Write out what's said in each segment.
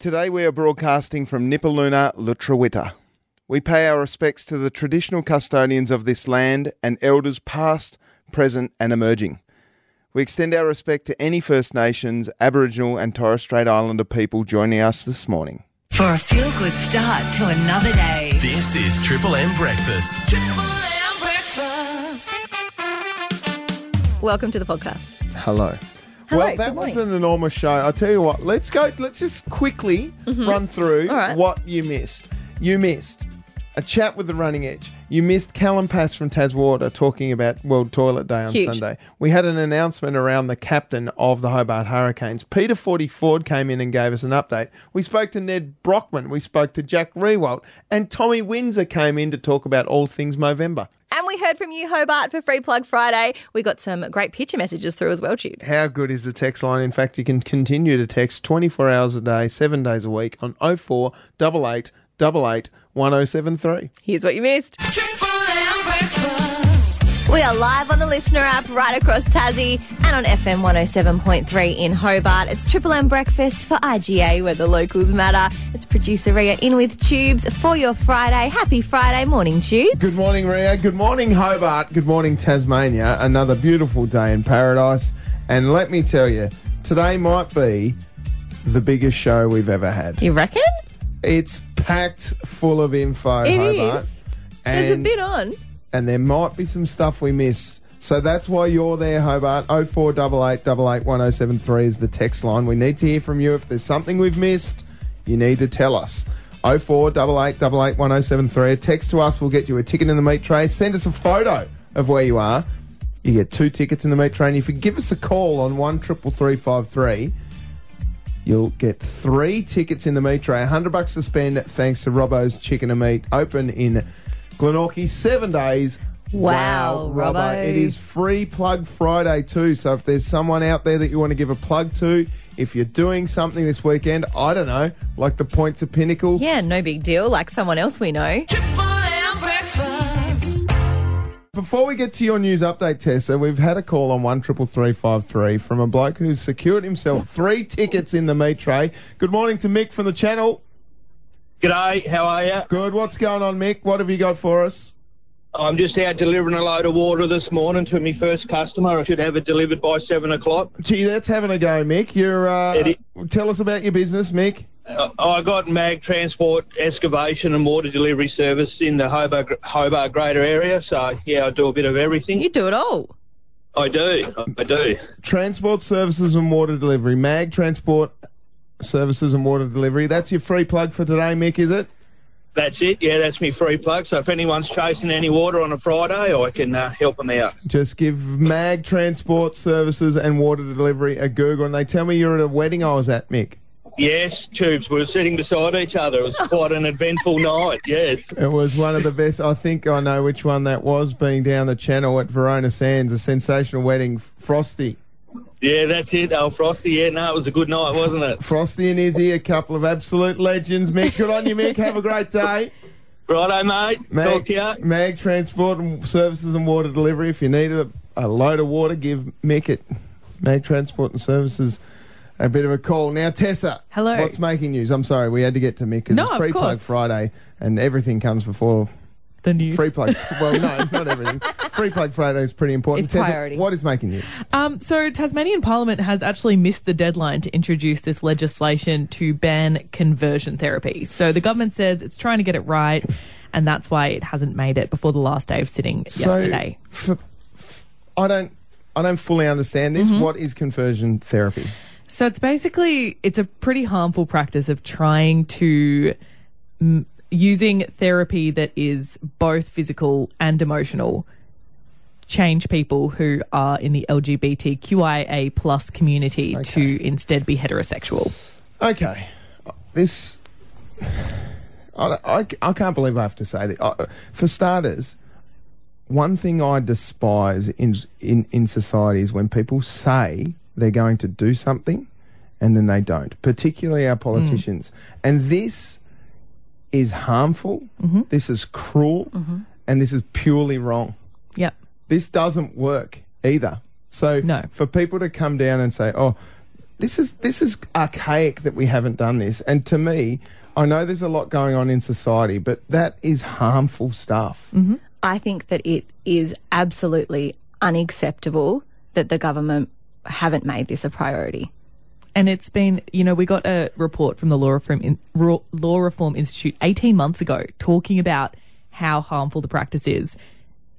Today we are broadcasting from Nipaluna, Lutruwita. We pay our respects to the traditional custodians of this land and elders past, present, and emerging. We extend our respect to any First Nations, Aboriginal, and Torres Strait Islander people joining us this morning. For a feel good start to another day. This is Triple M Breakfast. Triple M breakfast. Welcome to the podcast. Hello. Hello, well, that was an enormous show. I tell you what, let's go. Let's just quickly run through Mm-hmm. Right. what you missed. You missed a chat with the running edge. You missed Callan Paske from Taswater talking about World Toilet Day on Huge. Sunday. We had an announcement around the captain of the Hobart Hurricanes. Peter Forty Ford came in and gave us an update. We spoke to Nedd Brockmann. We spoke to Jack Riewoldt. And Tommy Windsor came in to talk about all things Movember. And we heard from you, Hobart, for Free Plug Friday. We got some great picture messages through as well, Tubes. How good is the text line? In fact, you can continue to text 24 hours a day, seven days a week on 04 88 88 1073. Here's what you missed. Triple M breakfast. We are live on the listener app right across Tassie and on FM 107.3 in Hobart. It's Triple M Breakfast for IGA where the locals matter. It's producer Ria in with Tubes for your Friday. Happy Friday morning, Tubes. Good morning, Ria. Good morning, Hobart. Good morning, Tasmania. Another beautiful day in paradise. And let me tell you, today might be the biggest show we've ever had. You reckon? It's packed full of info, It Hobart. is. There's a bit on. And there might be some stuff we miss. So that's why you're there, Hobart. 0488881073 is the text line. We need to hear from you. If there's something we've missed, you need to tell us. 0488881073. A text to us we'll get you a ticket in the meat tray. Send us a photo of where you are. You get two tickets in the meat tray. And if you give us a call on 133353, You'll get three tickets in the meat tray, 100 bucks to spend thanks to Robbo's Chicken and Meat, open in Glenorchy, seven days. Wow, Robbo. It is free plug Friday too. So if there's someone out there that you want to give a plug to, if you're doing something this weekend, I don't know, like the Point to Pinnacle, Yeah, no big deal. Like someone else we know. Triple M breakfast. Before we get to your news update, Tessa, we've had a call on one triple three five three from a bloke who's secured himself three tickets in the meat tray. Good morning to Mick from the channel. G'day, how are you? Good. What's going on, Mick? What have you got for us? I'm just out delivering a load of water this morning to my first customer. I should have it delivered by seven o'clock. Gee, that's having a go, Mick. You're. Uh, Eddie. tell us about your business, Mick. Uh, I got mag transport, excavation, and water delivery service in the Hobart, Hobart Greater area. So yeah, I do a bit of everything. You do it all. I do, I do. Transport services and water delivery. Mag Transport Services and Water Delivery. That's your free plug for today, Mick, is it? That's it. Yeah, that's me free plug. So if anyone's chasing any water on a Friday, I can uh, help them out. Just give Mag Transport Services and Water Delivery a Google. And they tell me you're at a wedding I was at, Mick. Yes, tubes. We were sitting beside each other. It was quite an eventful night. Yes. It was one of the best. I think I know which one that was, being down the channel at Verona Sands, a sensational wedding. Frosty. Yeah, that's it. Oh, Frosty. Yeah, no, it was a good night, wasn't it? Frosty and Izzy, a couple of absolute legends, Mick. Good on you, Mick. Have a great day. Righto, mate. Talk Mag, to you. Mag Transport and Services and Water Delivery. If you need a, a load of water, give Mick it. Mag Transport and Services a bit of a call. Now, Tessa. Hello. What's making news? I'm sorry, we had to get to Mick because No, it's of Free Plug course. Friday and everything comes before The news. Free Plug. well, no, not everything. Free Plug Friday is pretty important. It's Tessa, priority. what is making news? Um, so Tasmanian Parliament has actually missed the deadline to introduce this legislation to ban conversion therapy. So the government says it's trying to get it right, and that's why it hasn't made it before the last day of sitting yesterday. So, f- f- I don't. I don't fully understand this. Mm-hmm. What is conversion therapy? So it's basically it's a pretty harmful practice of trying to mm, using therapy that is both physical and emotional change people who are in the LGBTQIA plus community Okay. to instead be heterosexual. Okay, this. I, I, I can't believe I have to say that. I, for starters, one thing I despise in, in in society is when people say they're going to do something and then they don't, particularly our mm. politicians. And this is harmful. Mm-hmm. This is cruel, mm-hmm. and this is purely wrong. Yep. This doesn't work either. So No. for people to come down and say, "Oh, this is this is archaic that we haven't done this. And to me, I know there's a lot going on in society, but that is harmful stuff. Mm-hmm. I think that it is absolutely unacceptable that the government haven't made this a priority. And it's been, you know, we got a report from the Law Reform, in, Law Reform Institute 18 months ago talking about how harmful the practice is.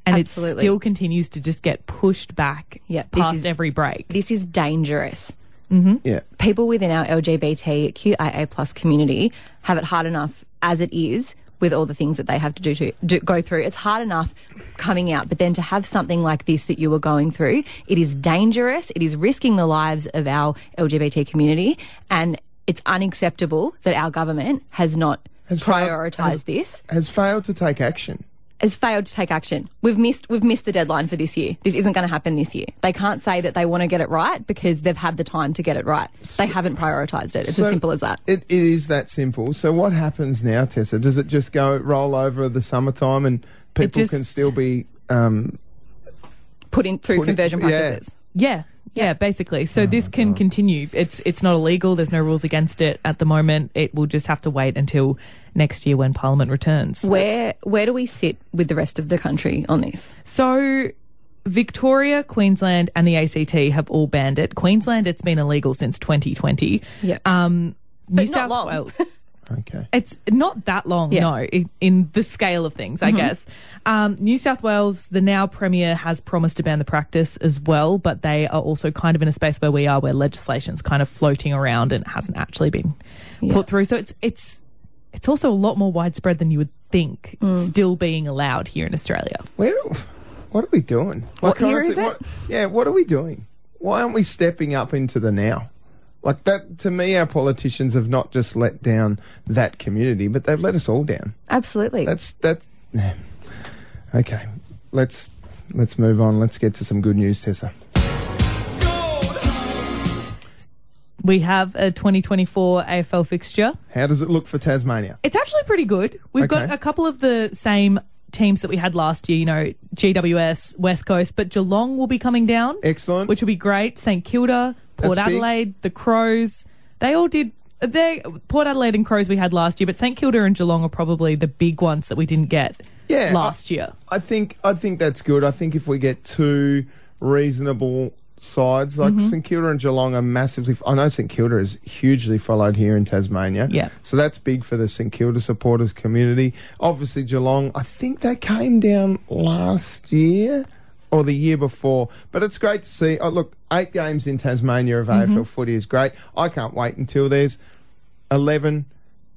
And Absolutely. it still continues to just get pushed back Yeah, this past is- every break. This is dangerous. Mm-hmm. Yeah. people within our LGBTQIA plus community have it hard enough as it is with all the things that they have to do to do, go through. It's hard enough coming out, but then to have something like this that you were going through, it is dangerous. It is risking the lives of our LGBT community, and it's unacceptable that our government has not Has failed- has- this. Has failed to take action. Has failed to take action. We've missed. We've missed the deadline for this year. This isn't going to happen this year. They can't say that they want to get it right because they've had the time to get it right. They haven't prioritised it. It's So as simple as that. It, it is that simple. So what happens now, Tessa? Does it just go roll over the summertime and people just- can still be um, put in through Put conversion yeah. practices. Yeah, yeah, basically. So this can continue. It's it's not illegal. There's no rules against it at the moment. It will just have to wait until next year when Parliament returns. Where where do we sit with the rest of the country on this? So Victoria, Queensland, and the ACT have all banned it. Queensland, it's been illegal since 2020. Yeah. Um, New not South long. Wales. okay. It's not that long, Yeah. no, in, in the scale of things, I guess. Um, New South Wales, the now Premier has promised to ban the practice as well, but they are also kind of in a space where we are, where legislation's kind of floating around and hasn't actually been Yeah. put through. So it's it's it's also a lot more widespread than you would think, mm. still being allowed here in Australia. Where? What are we doing? What year is it? What, yeah. What are we doing? Why aren't we stepping up into the now? Like that. To me, our politicians have not just let down that community, but they've let us all down. Absolutely. That's that's. Okay. Let's let's move on. Let's get to some good news, Tessa. We have a 2024 AFL fixture. How does it look for Tasmania? It's actually pretty good. We've got a couple of the same teams that we had last year, you know, GWS, West Coast, but Geelong will be coming down, Excellent. which will be great. St Kilda, Port That's big. Adelaide, the Crows, they all did. They Port Adelaide and Crows we had last year, but St Kilda and Geelong are probably the big ones that we didn't get Yeah, last year. I think I think that's good. I think if we get two reasonable sides, like Mm-hmm. St Kilda and Geelong are massively. I know St Kilda is hugely followed here in Tasmania. Yeah. so that's big for the St Kilda supporters community. Obviously, Geelong. I think they came down last year. Or the year before, but it's great to see. Oh, look, eight games in Tasmania of Mm-hmm. AFL footy is great. I can't wait until there's 11,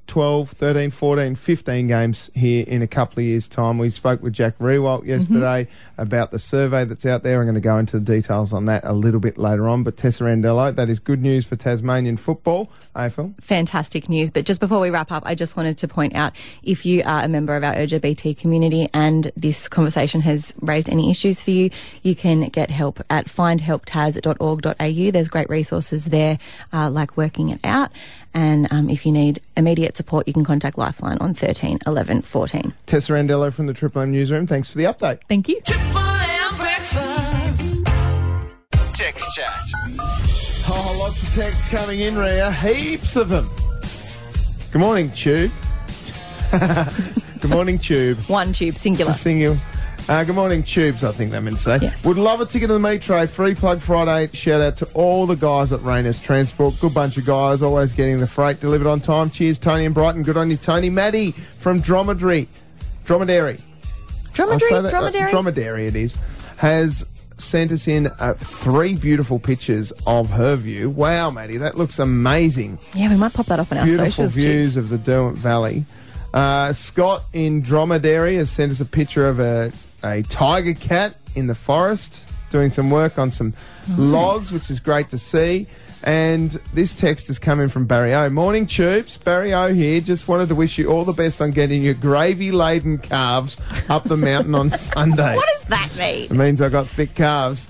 12, 13, 14, 15 games here in a couple of years' time. We spoke with Jack Riewoldt yesterday about the survey that's out there. I'm going to go into the details on that a little bit later on. But Tessa Randello, that is good news for Tasmanian football. AFL. fantastic news. But just before we wrap up, I just wanted to point out if you are a member of our LGBT community and this conversation has raised any issues for you, you can get help at findhelptas.org.au. There's great resources there, uh, like working it out. And um, if you need immediate support, you can contact Lifeline on 13 11 14. Tessa Randello from the Triple M Newsroom. Thanks for the update. Thank you. Triple M breakfast. Text chat. Oh, lots of texts coming in, Rhea. Heaps of them. Good morning, Tube. good morning, Tube. One tube, singular. Sing you. Uh, good morning, Tubes, I think they meant to say. Yes. Would love a ticket to the meat tray. Free plug Friday. Shout out to all the guys at Rainers Transport. Good bunch of guys, always getting the freight delivered on time. Cheers, Tony and Brighton. Good on you, Tony. Maddie from Dromedary. Dromedary. Dromedary? uh, Dromedary? dromedary it is. Has sent us in uh, three beautiful pictures of her view. Wow, Maddie, that looks amazing yeah, we might pop that up on our beautiful socials. views Tubes. of the Derwent Valley. Uh, Scott in Dromedary has sent us a picture of a, a tiger cat in the forest doing some work on some logs, which is great to see. And this text is coming from Barry O. Morning, Tubes. Barry O here. Just wanted to wish you all the best on getting your gravy laden calves up the mountain on Sunday. What does that mean? It means I got thick calves.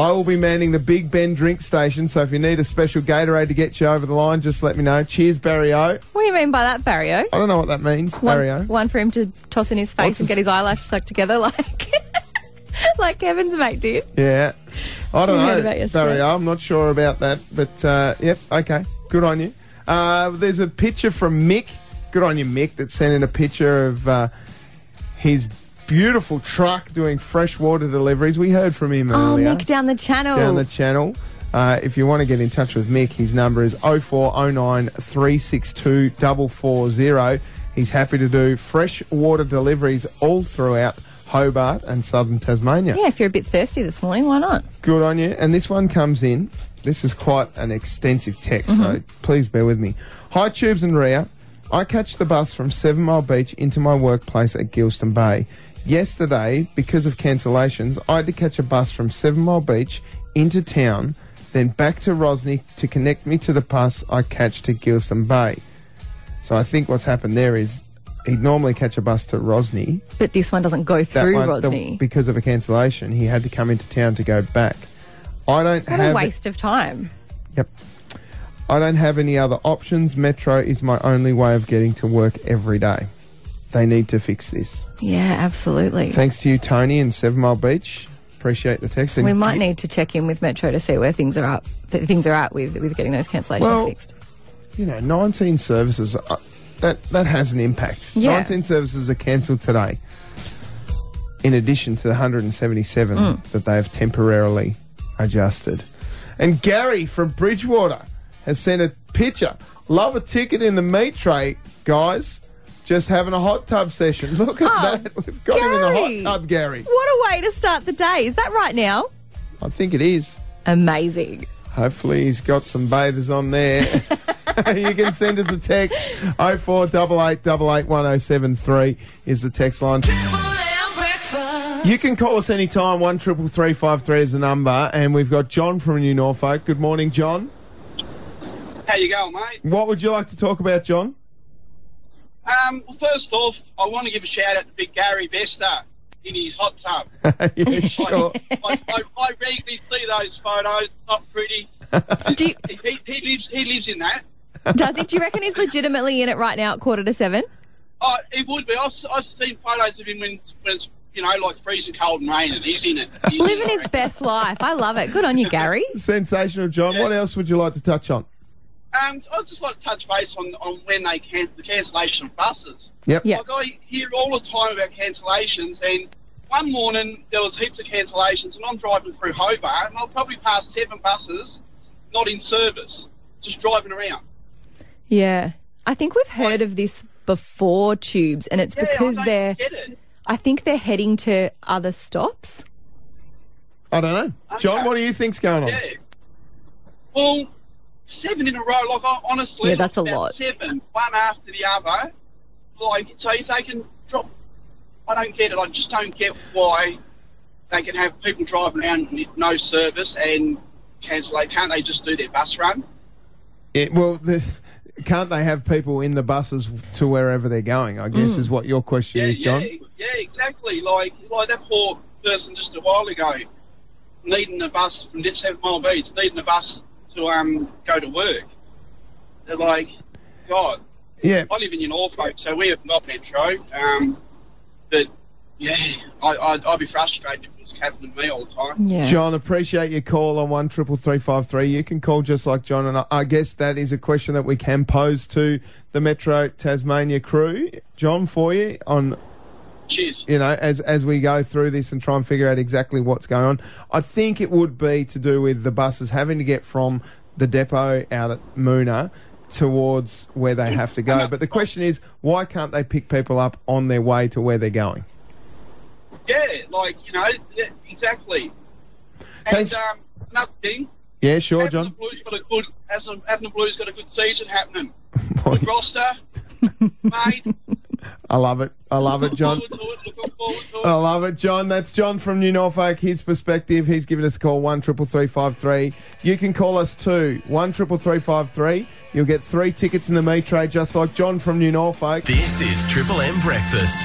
I will be manning the Big Ben drink station, so if you need a special Gatorade to get you over the line, just let me know. Cheers, Barry O. What do you mean by that, Barry O? I don't know what that means, Barry O. One, one for him to toss in his face What's and get his eyelashes stuck together like like Kevin's mate did. Yeah. I don't heard know. Barry. I'm not sure about that, but uh, yep, okay, good on you. Uh, there's a picture from Mick. Good on you, Mick. That sent in a picture of uh, his beautiful truck doing freshwater deliveries. We heard from him Oh, earlier Mick down the channel. down the channel. Uh, if you want to get in touch with Mick, his number is 0409 362 440. He's happy to do fresh water deliveries all throughout Hobart and southern Tasmania. yeah, if you're a bit thirsty this morning, why not? Good on you. And this one comes in. This is quite an extensive text, so please bear with me. Hi, Tubes and Ria. I catch the bus from Seven Mile Beach into my workplace at Geilston Bay. Yesterday, because of cancellations, I had to catch a bus from Seven Mile Beach into town, then back to Rosny to connect me to the bus I catch to Geilston Bay. So I think what's happened there is he'd normally catch a bus to Rosny, But this one doesn't go through one- the- Rosny. because of a cancellation, he had to come into town to go back. I don't what have a waste of time. Yep. I don't have any other options. Metro is my only way of getting to work every day. They need to fix this. Yeah, absolutely. Thanks to you, Tony, in Seven Mile Beach. Appreciate the text. And we might need to check in with Metro to see where things are up. Th- things are at with with getting those cancellations Well, fixed. you know, 19 services. Uh, that that has an impact. Yeah. 19 services are cancelled today. In addition to the 177 Mm. that they have temporarily adjusted. And Gary from Bridgewater has sent a picture. Love a ticket in the meat tray, guys. Just having a hot tub session. Look at Oh, that. We've got him in the hot tub, Gary. What a way to start the day. Is that right now? I think it is. Amazing. Hopefully he's got some bathers on there. you can send us a text. 0488881073 is the text line. Triple M breakfast. You can call us anytime. One triple three five three is the number, and we've got John from New Norfolk. Good morning, John. How you going, mate? What would you like to talk about, John? Um, well, first off, I want to give a shout out to Big Gary Bester in his hot tub. yeah, sure. I, I, I regularly see those photos. Not pretty. Do you, He, he, he lives. He lives in that. does he? Do you reckon he's legitimately in it right now at quarter to seven? Oh, he would be. I've, I've seen photos of him when, when it's you know like freezing cold and rain, and he's in it. He's in Living it, his best life. I love it. Good on you, Gary. Sensational, John. What else would you like to touch on? Um, I'd just like to touch base on, on when they can the cancellation of buses. Yep. Yeah. Like I hear all the time about cancellations, and one morning there was heaps of cancellations, and I'm driving through Hobart, and I'll probably pass seven buses not in service, just driving around. Yeah. I think we've heard of this before, Tubes, and it's Yeah, because I they're, get it. I think they're heading to other stops. I don't know. John, what do you think's going on? Yeah. Well, seven in a row, like honestly, Yeah, that's a about lot. Seven, one after the other. Like, so if they can drop, I don't get it. I just don't get why they can have people driving around with no service and cancel. Like, can't they just do their bus run? It, well, the, can't they have people in the buses to wherever they're going? I guess mm. is what your question Yeah, is, John. yeah, yeah, exactly. Like, like that poor person just a while ago, needing a bus from Dip Seven Mile Beach, needing a bus to um go to work. They're like, God, Yeah, I live in Norfolk, so we have not metro. Um, but yeah, I, I'd, I'd be frustrated if it was happening to me all the time. Yeah. John, appreciate your call on one triple three five three. You can call just like John, and I, I guess that is a question that we can pose to the Metro Tasmania crew, John, for you on Cheers. you know as as we go through this and try and figure out exactly what's going on. I think it would be to do with the buses having to get from the depot out at Moonah towards where they have to go. But the question is, why can't they pick people up on their way to where they're going? Yeah, like you know, exactly. Thanks. And um, another thing, Yeah, sure, having the John. Blues got a good, having the Blues got a good season happening. Good roster, mate. I love it. I love it, John. forward to it. Looking forward to it. I love it, John. That's John from New Norfolk. His perspective. He's given us a call one triple three five three. You can call us too one triple three five three. You'll get three tickets in the meat tray, just like John from New Norfolk. This is Triple M Breakfast.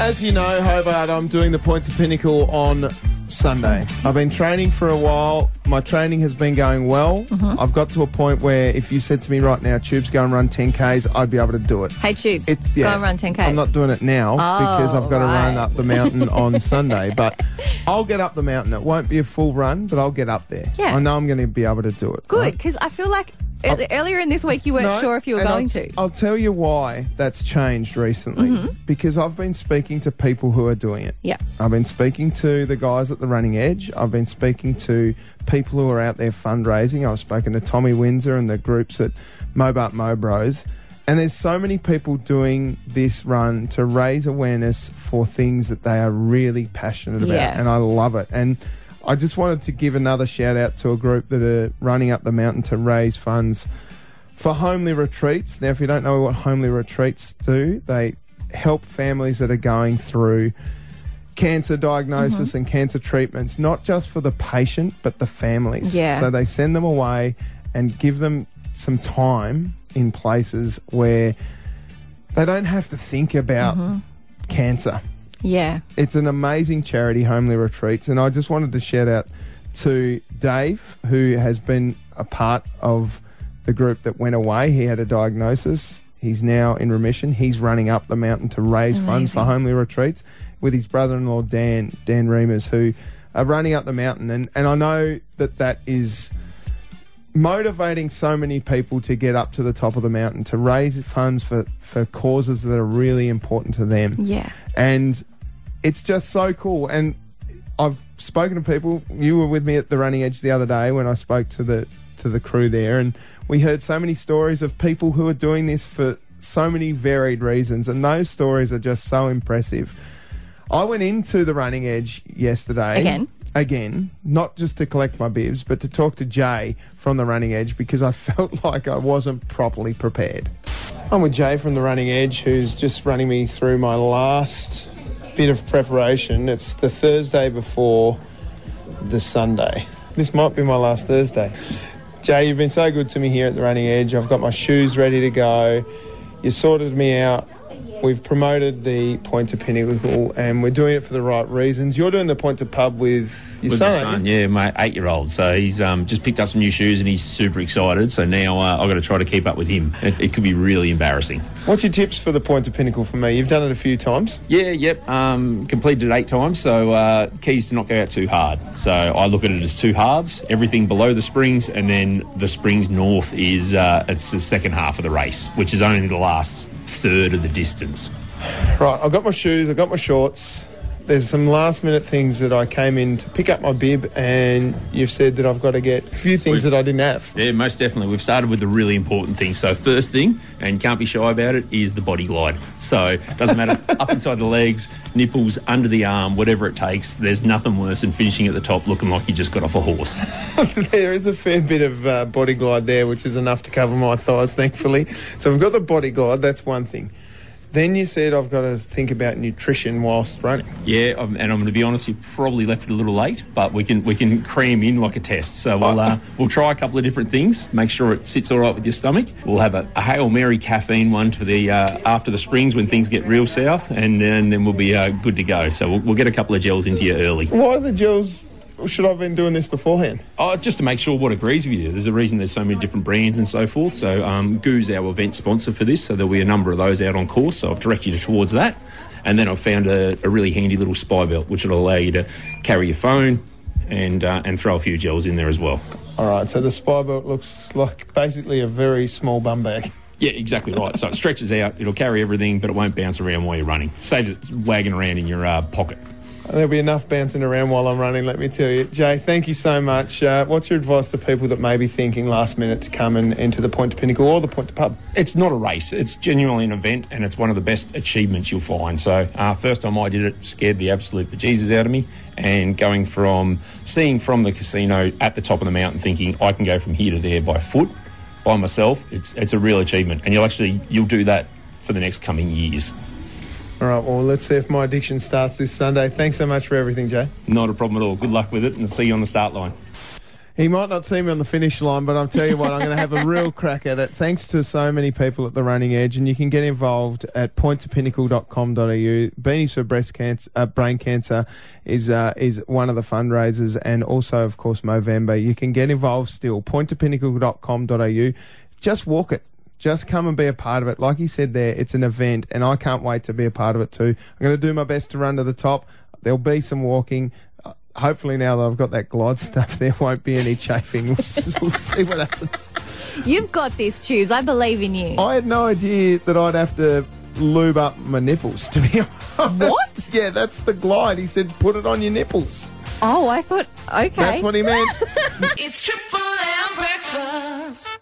As you know, Hobart, I'm doing the Points of Pinnacle on Sunday. I've been training for a while. My training has been going well. Mm-hmm. I've got to a point where if you said to me right now, Tubes, go and run 10Ks, I'd be able to do it. Hey, Tubes, It- go and run 10K. I'm not doing it now because I've got to run up the mountain on Sunday. But I'll get up the mountain. It won't be a full run, but I'll get up there. Yeah. I know I'm going to be able to do it. Good, right? because I feel like ear- earlier in this week you weren't No, sure if you were and going I'll, to. I'll tell you why that's changed recently. Mm-hmm. Because I've been speaking to people who are doing it. Yeah. I've been speaking to the guys at the Running Edge. I've been speaking to people who are out there fundraising. I've spoken to Tommy Windsor and the groups at Mobart Mo Bros. And there's so many people doing this run to raise awareness for things that they are really passionate about. Yeah. And I love it. And I just wanted to give another shout out to a group that are running up the mountain to raise funds for homely retreats. Now, if you don't know what homely retreats do, they help families that are going through cancer diagnosis mm-hmm. and cancer treatments, not just for the patient, but the families. Yeah. So they send them away and give them some time in places where they don't have to think about mm-hmm. cancer. Yeah. It's an amazing charity, Homely Retreats, and I just wanted to shout out to Dave, who has been a part of the group that went away. He had a diagnosis. He's now in remission. He's running up the mountain to raise funds for Homely Retreats with his brother-in-law Dan Dan Reamers, who are running up the mountain. And and I know that that is motivating so many people to get up to the top of the mountain to raise funds for for causes that are really important to them Yeah. and it's just so cool. And I've spoken to people. You were with me at the Running Edge the other day when I spoke to the to the crew there, and we heard so many stories of people who are doing this for so many varied reasons, and those stories are just so impressive. I went into the Running Edge yesterday Again? Again, not just to collect my bibs, but to talk to Jay from the Running Edge because I felt like I wasn't properly prepared. I'm with Jay from the Running Edge, who's just running me through my last bit of preparation. It's the Thursday before the Sunday. This might be my last Thursday. Jay, you've been so good to me here at the Running Edge. I've got my shoes ready to go. You sorted me out. We've promoted the Point to Pinnacle, and we're doing it for the right reasons. You're doing the Point to Pub with your with son, my son, yeah, my eight-year-old. So he's um, just picked up some new shoes and he's super excited. So now uh, I've got to try to keep up with him. It, it could be really embarrassing. What's your tips for the Point to Pinnacle for me? You've done it a few times. Yeah, yep. Um, completed it eight times. So uh, keys to not go out too hard. So I look at it as two halves. Everything below the springs, and then the springs north is uh, it's the second half of the race, which is only the last third of the distance. Right, I've got my shoes, I've got my shorts. There's some last minute things that I came in to pick up my bib, and you've said that I've got to get a few things that I didn't have. Yeah, most definitely. We've started with the really important thing. So first thing, and you can't be shy about it, is the body glide. So it doesn't matter up inside the legs, nipples, under the arm, whatever it takes. There's nothing worse than finishing at the top looking like you just got off a horse. there is a fair bit of uh, body glide there, which is enough to cover my thighs, thankfully. So we've got the body glide, that's one thing. Then you said I've got to think about nutrition whilst running. Yeah, and I'm going to be honest, you probably left it a little late, but we can we can cram in like a test. So we'll uh, we'll try a couple of different things. Make sure it sits all right with your stomach. We'll have a, a Hail Mary caffeine one for the uh, after the springs when things get real south, and, then then we'll be uh, good to go. So we'll, we'll get a couple of gels into you early. Why the gels? Should I have been doing this beforehand? Oh, just to make sure what agrees with you. There's a reason there's so many different brands and so forth. So um, Gu's our event sponsor for this, so there'll be a number of those out on course. So I've directed you towards that. And then I've found a, a really handy little spy belt, which will allow you to carry your phone and uh, and throw a few gels in there as well. All right, so the spy belt looks like basically a very small bum bag. Yeah, exactly right. So it stretches out, it'll carry everything, but it won't bounce around while you're running. Saves it wagging around in your uh, pocket. There'll be enough bouncing around while I'm running, let me tell you. Jay, thank you so much. Uh, what's your advice to people that may be thinking last minute to come and enter the Point to Pinnacle or the Point to Pub? It's not a race. It's genuinely an event, and it's one of the best achievements you'll find. So, uh, first time I did it, scared the absolute bejesus out of me. And going from seeing from the casino at the top of the mountain, thinking I can go from here to there by foot, by myself, it's it's a real achievement. And you'll actually you'll do that for the next coming years. All right, well, let's see if my addiction starts this Sunday. Thanks so much for everything, Jay. Not a problem at all. Good luck with it, and see you on the start line. He might not see me on the finish line, but I'll tell you what, I'm going to have a real crack at it. Thanks to so many people at the Running Edge, and you can get involved at pointtopinnacle.com.au. Beanies for breast cancer, uh, brain cancer is uh, is one of the fundraisers, and also, of course, Movember. You can get involved still. Pointtopinnacle.com.au. Just walk it. Just come and be a part of it. Like he said there, it's an event, and I can't wait to be a part of it too. I'm going to do my best to run to the top. There'll be some walking. Uh, Hopefully, now that I've got that glide stuff, there won't be any chafing. We'll, we'll see what happens. You've got these Tubes. I believe in you. I had no idea that I'd have to lube up my nipples, to be honest. What? Yeah, that's the glide. He said, put it on your nipples. Oh, I thought, okay. That's what he meant. It's Triple M breakfast.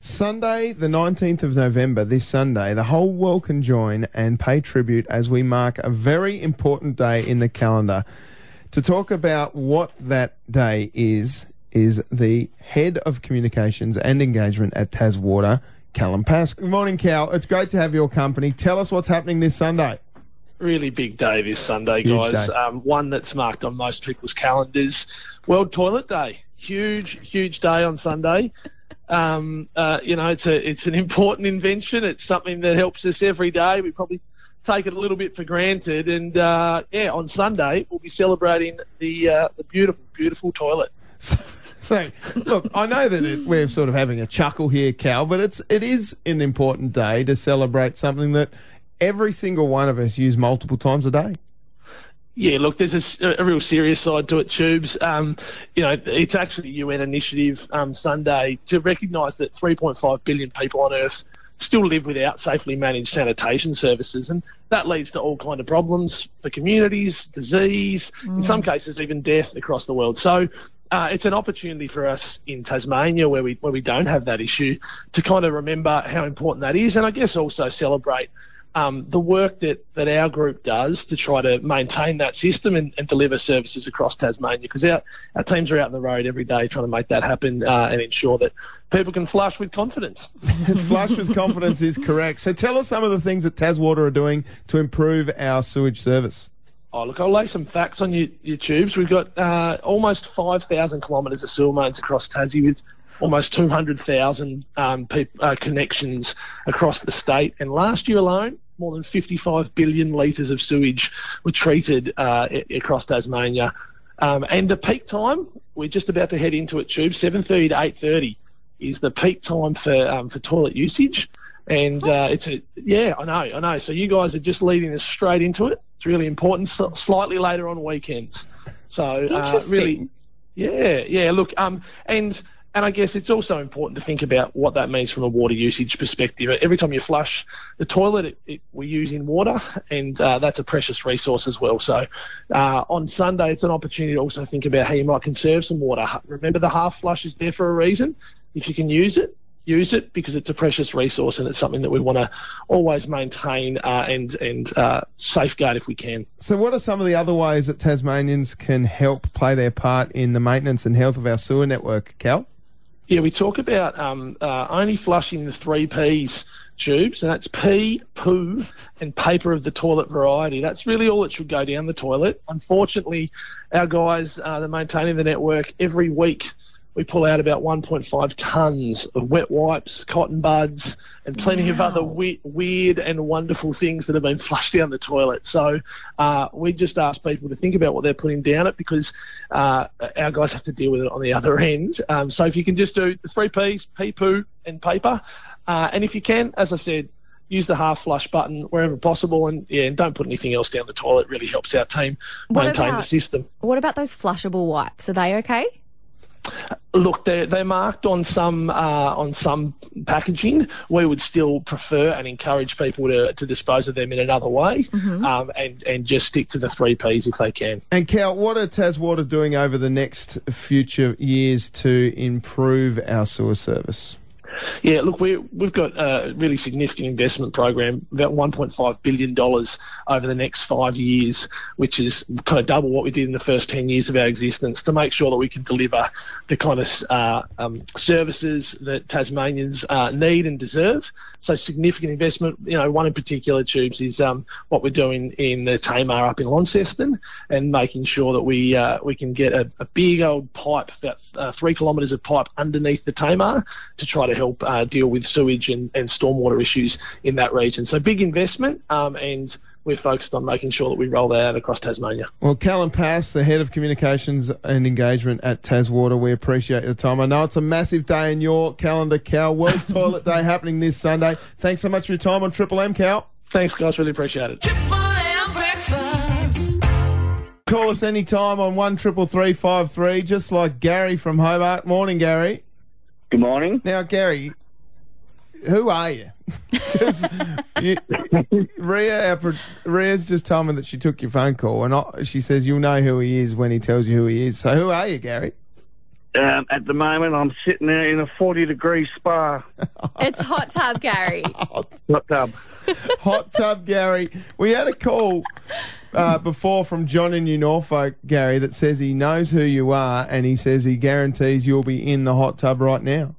Sunday, the 19th of November, this Sunday, the whole world can join and pay tribute as we mark a very important day in the calendar. To talk about what that day is, is the head of communications and engagement at Taswater, Callan Paske. Good morning, Cal. It's great to have your company. Tell us what's happening this Sunday. Really big day this Sunday, guys. day. Um, one that's marked on most people's calendars. World Toilet Day. Huge, huge day on Sunday. Um, uh, you know, it's a it's an important invention. It's something that helps us every day. We probably take it a little bit for granted, and uh, yeah, on Sunday we'll be celebrating the uh, the beautiful, beautiful toilet. So, look, I know that it, we're sort of having a chuckle here, Cal, but it's it is an important day to celebrate something that every single one of us use multiple times a day. Yeah, look, there's a real serious side to it, Tubes. Um, you know, it's actually a UN initiative um, Sunday to recognise that 3.5 billion people on Earth still live without safely managed sanitation services, and that leads to all kind of problems for communities, disease, in some cases even death across the world. So. Uh, it's an opportunity for us in Tasmania, where we where we don't have that issue, to kind of remember how important that is, and I guess also celebrate um, the work that, that our group does to try to maintain that system and, and deliver services across Tasmania because our, our teams are out on the road every day trying to make that happen uh, and ensure that people can flush with confidence. Flush with confidence is correct. So tell us some of the things that Taswater are doing to improve our sewage service. Oh, look, I'll lay some facts on your, your tubes. We've got uh, almost 5,000 kilometres of sewer mains across Tassie with almost 200,000 um, peop uh, connections across the state. And last year alone, more than 55 billion litres of sewage were treated uh, across Tasmania. Um, and the peak time, we're just about to head into it, tube, 7.30 to 8.30 is the peak time for, um, for toilet usage. And uh, it's a yeah, I know, I know. So you guys are just leading us straight into it. It's really important. S- slightly later on weekends. So uh, really, yeah, yeah. Look, um, and and I guess it's also important to think about what that means from a water usage perspective. Every time you flush the toilet, it, it, we're using water, and uh, that's a precious resource as well. So uh, on Sunday, it's an opportunity to also think about how you might conserve some water. Remember, the half flush is there for a reason. If you can use it, use it because it's a precious resource and it's something that we want to always maintain uh, and and uh, safeguard if we can. So, what are some of the other ways that Tasmanians can help play their part in the maintenance and health of our sewer network, Cal? Yeah, we talk about um, uh, only flushing the three P's tubes, and that's pee, poo, and paper of the toilet variety. That's really all that should go down the toilet. Unfortunately, our guys, uh, they're maintaining the network every week. We pull out about 1.5 tonnes of wet wipes, cotton buds, and plenty of other we- weird and wonderful things that have been flushed down the toilet. So uh, we just ask people to think about what they're putting down it because uh, our guys have to deal with it on the other end. Um, so if you can just do the three P's, pee, poo, and paper, uh, and if you can, as I said, use the half flush button wherever possible, and yeah, and don't put anything else down the toilet. It really helps our team What maintain the system. What about those flushable wipes? Are they okay? Look, they're, they're marked on some uh, on some packaging. We would still prefer and encourage people to, to dispose of them in another way, um, and and just stick to the three P's if they can. And Cal, what are Taswater doing over the next future years to improve our sewer service? Yeah, look, we, we've got a really significant investment program, about $1.5 billion over the next five years, which is kind of double what we did in the first 10 years of our existence to make sure that we can deliver the kind of uh, um, services that Tasmanians uh, need and deserve. So significant investment. You know, one in particular, Tubes, is um, what we're doing in the Tamar up in Launceston and making sure that we uh, we can get a, a big old pipe, about uh, three kilometres of pipe underneath the Tamar to try to help uh, deal with sewage and, and stormwater issues in that region. So big investment, um, and we're focused on making sure that we roll that out across Tasmania. Well, Callan Paske, the head of communications and engagement at Taswater, we appreciate your time. I know it's a massive day in your calendar, Cal. World Toilet Day happening this Sunday. Thanks so much for your time on Triple M, Cal. Thanks, guys. Really appreciate it. Triple M breakfast. Call us anytime on one triple three five three, just like Gary from Hobart. Morning, Gary. Good morning. Now, Gary, who are you? 'Cause you Rhea, our, pro- Rhea's just told me that she took your phone call, and I, she says you'll know who he is when he tells you who he is. So, who are you, Gary? Um, at the moment, I'm sitting there in a 40 degree spa It's hot tub, Gary. hot tub. Hot tub, Gary. We had a call uh, before from John in New Norfolk, Gary, that says he knows who you are, and he says he guarantees you'll be in the hot tub right now.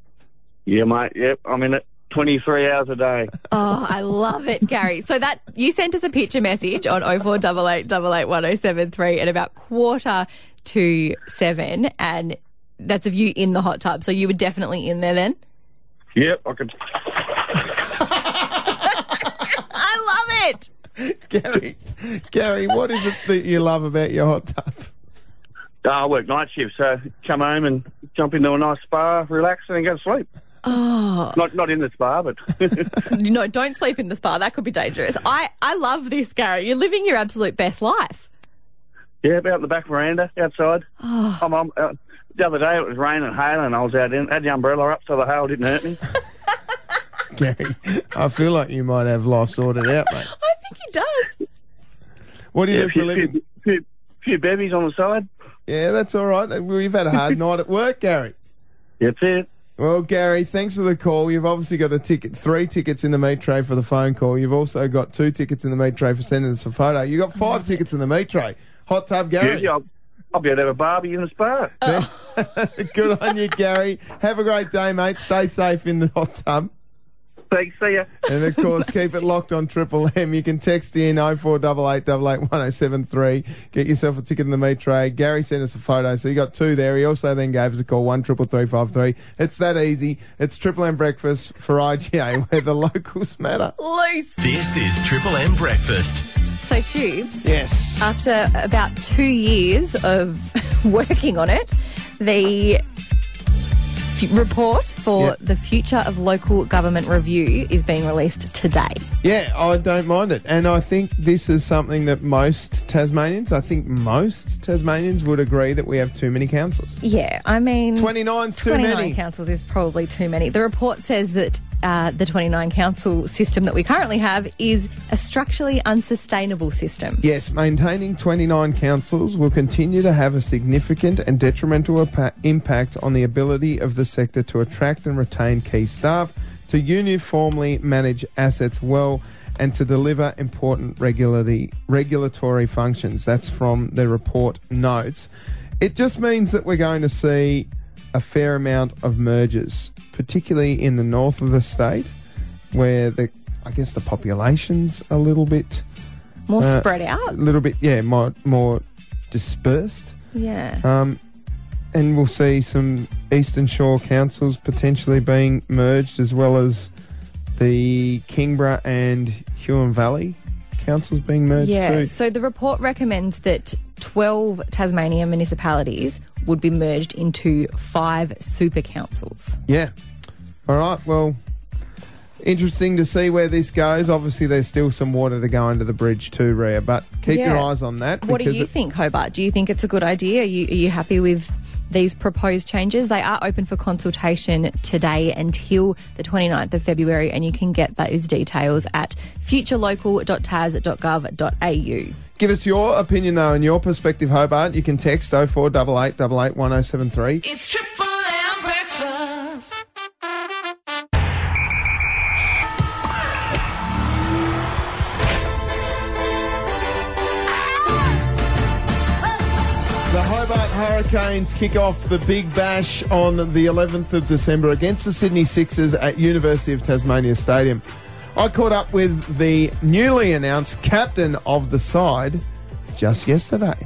Yeah, mate. Yep, I'm in it 23 hours a day. Oh, I love it, Gary. So that you sent us a picture message on 0488881073 at about quarter to seven, and that's of you in the hot tub. So you were definitely in there then. Yep, I could. I love it. Gary, Gary, what is it that you love about your hot tub? Oh, I work night shift, so come home and jump into a nice spa, relax, and then go to sleep. Oh Not not in the spa, but no! Don't sleep in the spa. That could be dangerous. I I love this, Gary. You're living your absolute best life. yeah, out the back veranda outside. I'm, I'm, uh, the other day it was raining and hailing. I was out in, had the umbrella up so the hail didn't hurt me. Gary, I feel like you might have life sorted out, mate. I think he does. What do you Yeah, do for a few, living? few, few, few bevies on the side. Yeah, that's all right. We've had a hard night at work, Gary. That's it. Well, Gary, thanks for the call. You've obviously got a ticket, three tickets in the meat tray for the phone call. You've also got two tickets in the meat tray for sending us a photo. You've got five tickets in the meat tray. Hot tub, Gary. yeah, I'll, I'll be able to have a barbie in the spa. Good on you, Gary. Have a great day, mate. Stay safe in the hot tub. Thanks, see ya. And of course, keep it locked on Triple M. You can text in 0488881073. Get yourself a ticket in the meat tray. Gary sent us a photo, so you got two there. He also then gave us a call one triple three five three. It's that easy. It's Triple M breakfast for IGA, where the locals matter. Loose. This is Triple M Breakfast. So tubes. Yes. After about two years of working on it, the f- report for Yep. the future of local government review is being released today. Yeah, I don't mind it. And I think this is something that most Tasmanians, I think most Tasmanians would agree that we have too many councils. Yeah, I mean, 29's too 29 many. councils is probably too many. The report says that uh, the 29 council system that we currently have is a structurally unsustainable system. Yes, maintaining 29 councils will continue to have a significant and detrimental impa- impact on the ability of the sector to attract and retain key staff, to uniformly manage assets well, and to deliver important regulatory functions. That's from the report notes. It just means that we're going to see a fair amount of mergers, particularly in the north of the state, where the I guess the population's a little bit More Uh, spread out, a little bit, yeah, more more dispersed. Yeah. Um, and we'll see some Eastern Shore councils potentially being merged, as well as the Kingborough and Huon Valley councils being merged Yeah, too. so the report recommends that 12 Tasmania municipalities would be merged into five super councils. Yeah. All right. Well, interesting to see where this goes. Obviously, there's still some water to go under the bridge too, Rhea. But keep your eyes on that. What do you it- think, Hobart? Do you think it's a good idea? Are you, are you happy with these proposed changes? They are open for consultation today until the 29th of February, and you can get those details at futurelocal.tas.gov.au. Give us your opinion, though, and your perspective, Hobart. You can text 0488 It's Triple M Breakfast. The Hobart Hurricanes kick off the Big Bash on the 11th of December against the Sydney Sixers at University of Tasmania Stadium. I caught up with the newly announced captain of the side just yesterday.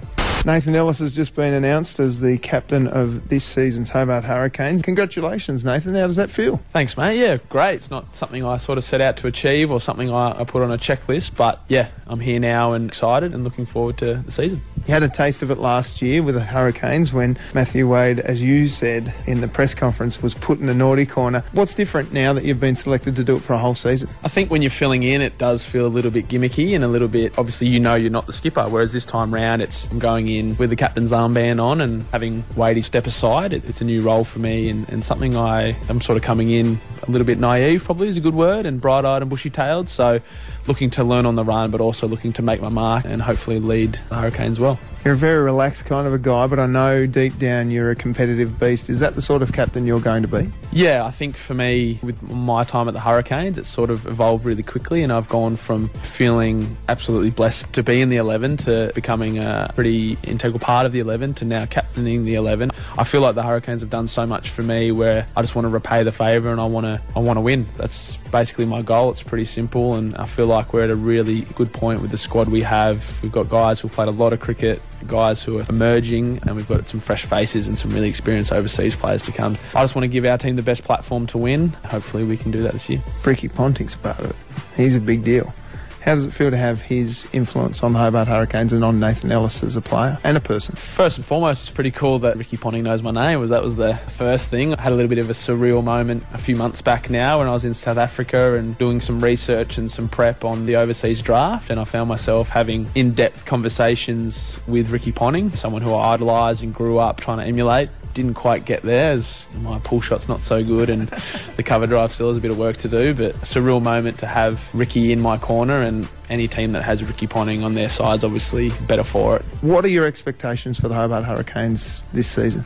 Nathan Ellis has just been announced as the captain of this season's Hobart Hurricanes. Congratulations, Nathan. How does that feel? Thanks, mate. Yeah, great. It's not something I sort of set out to achieve or something I, I put on a checklist, but yeah, I'm here now and excited and looking forward to the season. You had a taste of it last year with the Hurricanes when Matthew Wade, as you said in the press conference, was put in the naughty corner. What's different now that you've been selected to do it for a whole season? I think when you're filling in, it does feel a little bit gimmicky and a little bit, obviously, you know you're not the skipper, whereas this time round, it's I'm going in with the captain's armband on and having Wadey step aside. It, it's a new role for me and, and something I am sort of coming in a little bit naive, probably is a good word, and bright eyed and bushy tailed. So looking to learn on the run, but also looking to make my mark and hopefully lead the Hurricanes well. You're a very relaxed kind of a guy, but I know deep down you're a competitive beast. Is that the sort of captain you're going to be? Yeah, I think for me, with my time at the Hurricanes, it's sort of evolved really quickly, and I've gone from feeling absolutely blessed to be in the 11 to becoming a pretty integral part of the 11 to now captaining the 11. I feel like the Hurricanes have done so much for me where I just want to repay the favour and I want to I want to win. That's basically my goal. It's pretty simple, and I feel like we're at a really good point with the squad we have. We've got guys who've played a lot of cricket, guys who are emerging, and we've got some fresh faces and some really experienced overseas players to come. I just want to give our team the best platform to win. Hopefully, we can do that this year. Ricky Ponting's part of it. He's a big deal. How does it feel to have his influence on the Hobart Hurricanes and on Nathan Ellis as a player and a person? First and foremost, it's pretty cool that Ricky Ponting knows my name. Was that was the first thing. I had a little bit of a surreal moment a few months back now when I was in South Africa and doing some research and some prep on the overseas draft, and I found myself having in-depth conversations with Ricky Ponting, someone who I idolised and grew up trying to emulate didn't quite get there as my pull shot's not so good and the cover drive still has a bit of work to do but it's a real moment to have Ricky in my corner and any team that has Ricky Ponting on their side's obviously better for it. What are your expectations for the Hobart Hurricanes this season?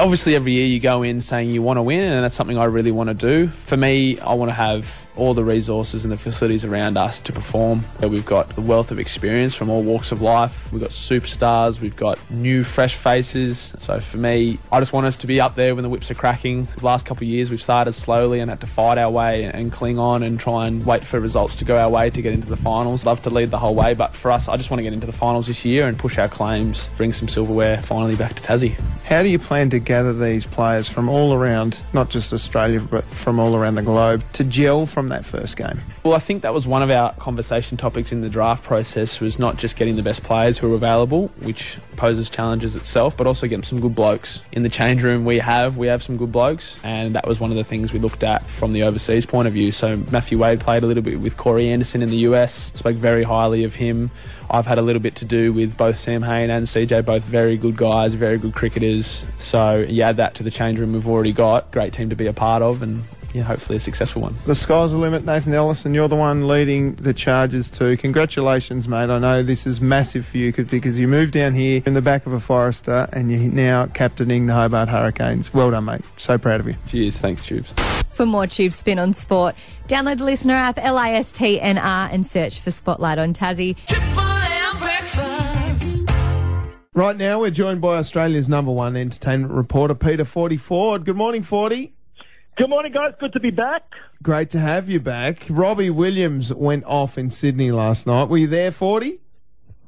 Obviously every year you go in saying you want to win and that's something I really want to do. For me, I want to have all the resources and the facilities around us to perform. We've got a wealth of experience from all walks of life. We've got superstars. We've got new, fresh faces. So for me, I just want us to be up there when the whips are cracking. The last couple of years, we've started slowly and had to fight our way and cling on and try and wait for results to go our way to get into the finals. Love to lead the whole way, but for us, I just want to get into the finals this year and push our claims, bring some silverware finally back to Tassie. How do you plan to gather these players from all around, not just Australia, but from all around the globe, to gel from that first game? Well, I think that was one of our conversation topics in the draft process was not just getting the best players who are available, which poses challenges itself, but also getting some good blokes. In the change room we have, we have some good blokes, and that was one of the things we looked at from the overseas point of view. So Matthew Wade played a little bit with Corey Anderson in the US, spoke very highly of him. I've had a little bit to do with both Sam Hain and CJ, both very good guys, very good cricketers. So you add that to the change room we've already got. Great team to be a part of, and yeah, hopefully a successful one. The sky's the limit, Nathan Ellis, and you're the one leading the charges too. Congratulations, mate. I know this is massive for you because you moved down here in the back of a Forester and you're now captaining the Hobart Hurricanes. Well done, mate. So proud of you. Cheers. Thanks, Tubes. For more Tube Spin on Sport, download the listener app LISTNR and search for Spotlight on Tassie. Triple M breakfast. Right now, we're joined by Australia's number one entertainment reporter, Peter Forty Ford. Good morning, Forty. Good morning, guys. Good to be back. Great to have you back. Robbie Williams went off in Sydney last night. Were you there, Forty?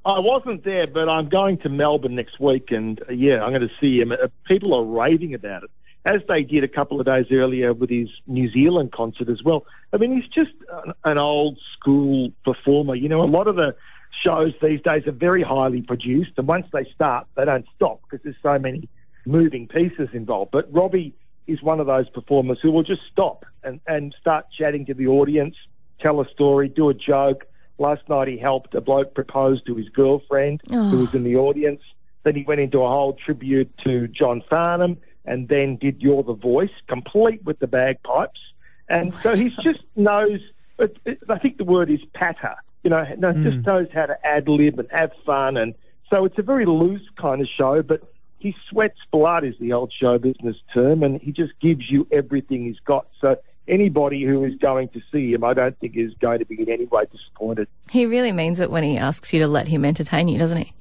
I wasn't there, but I'm going to Melbourne next week, and uh, yeah, I'm going to see him. Uh, people are raving about it, as they did a couple of days earlier with his New Zealand concert as well. I mean, he's just an, an old school performer. You know, a lot of the shows these days are very highly produced, and once they start, they don't stop because there's so many moving pieces involved. But Robbie is one of those performers who will just stop and, and start chatting to the audience, tell a story, do a joke. Last night he helped a bloke propose to his girlfriend who was ah. in the audience. Then he went into a whole tribute to John Farnham and then did You're the Voice, complete with the bagpipes. And so he just knows, it, it, I think the word is patter, you know, no, just hmm. knows how to ad lib and have fun. And so it's a very loose kind of show, but he sweats blood is the old show business term, and he just gives you everything he's got. So anybody who is going to see him, I don't think is going to be in any way disappointed. He really means it when he asks you to let him entertain you, doesn't he?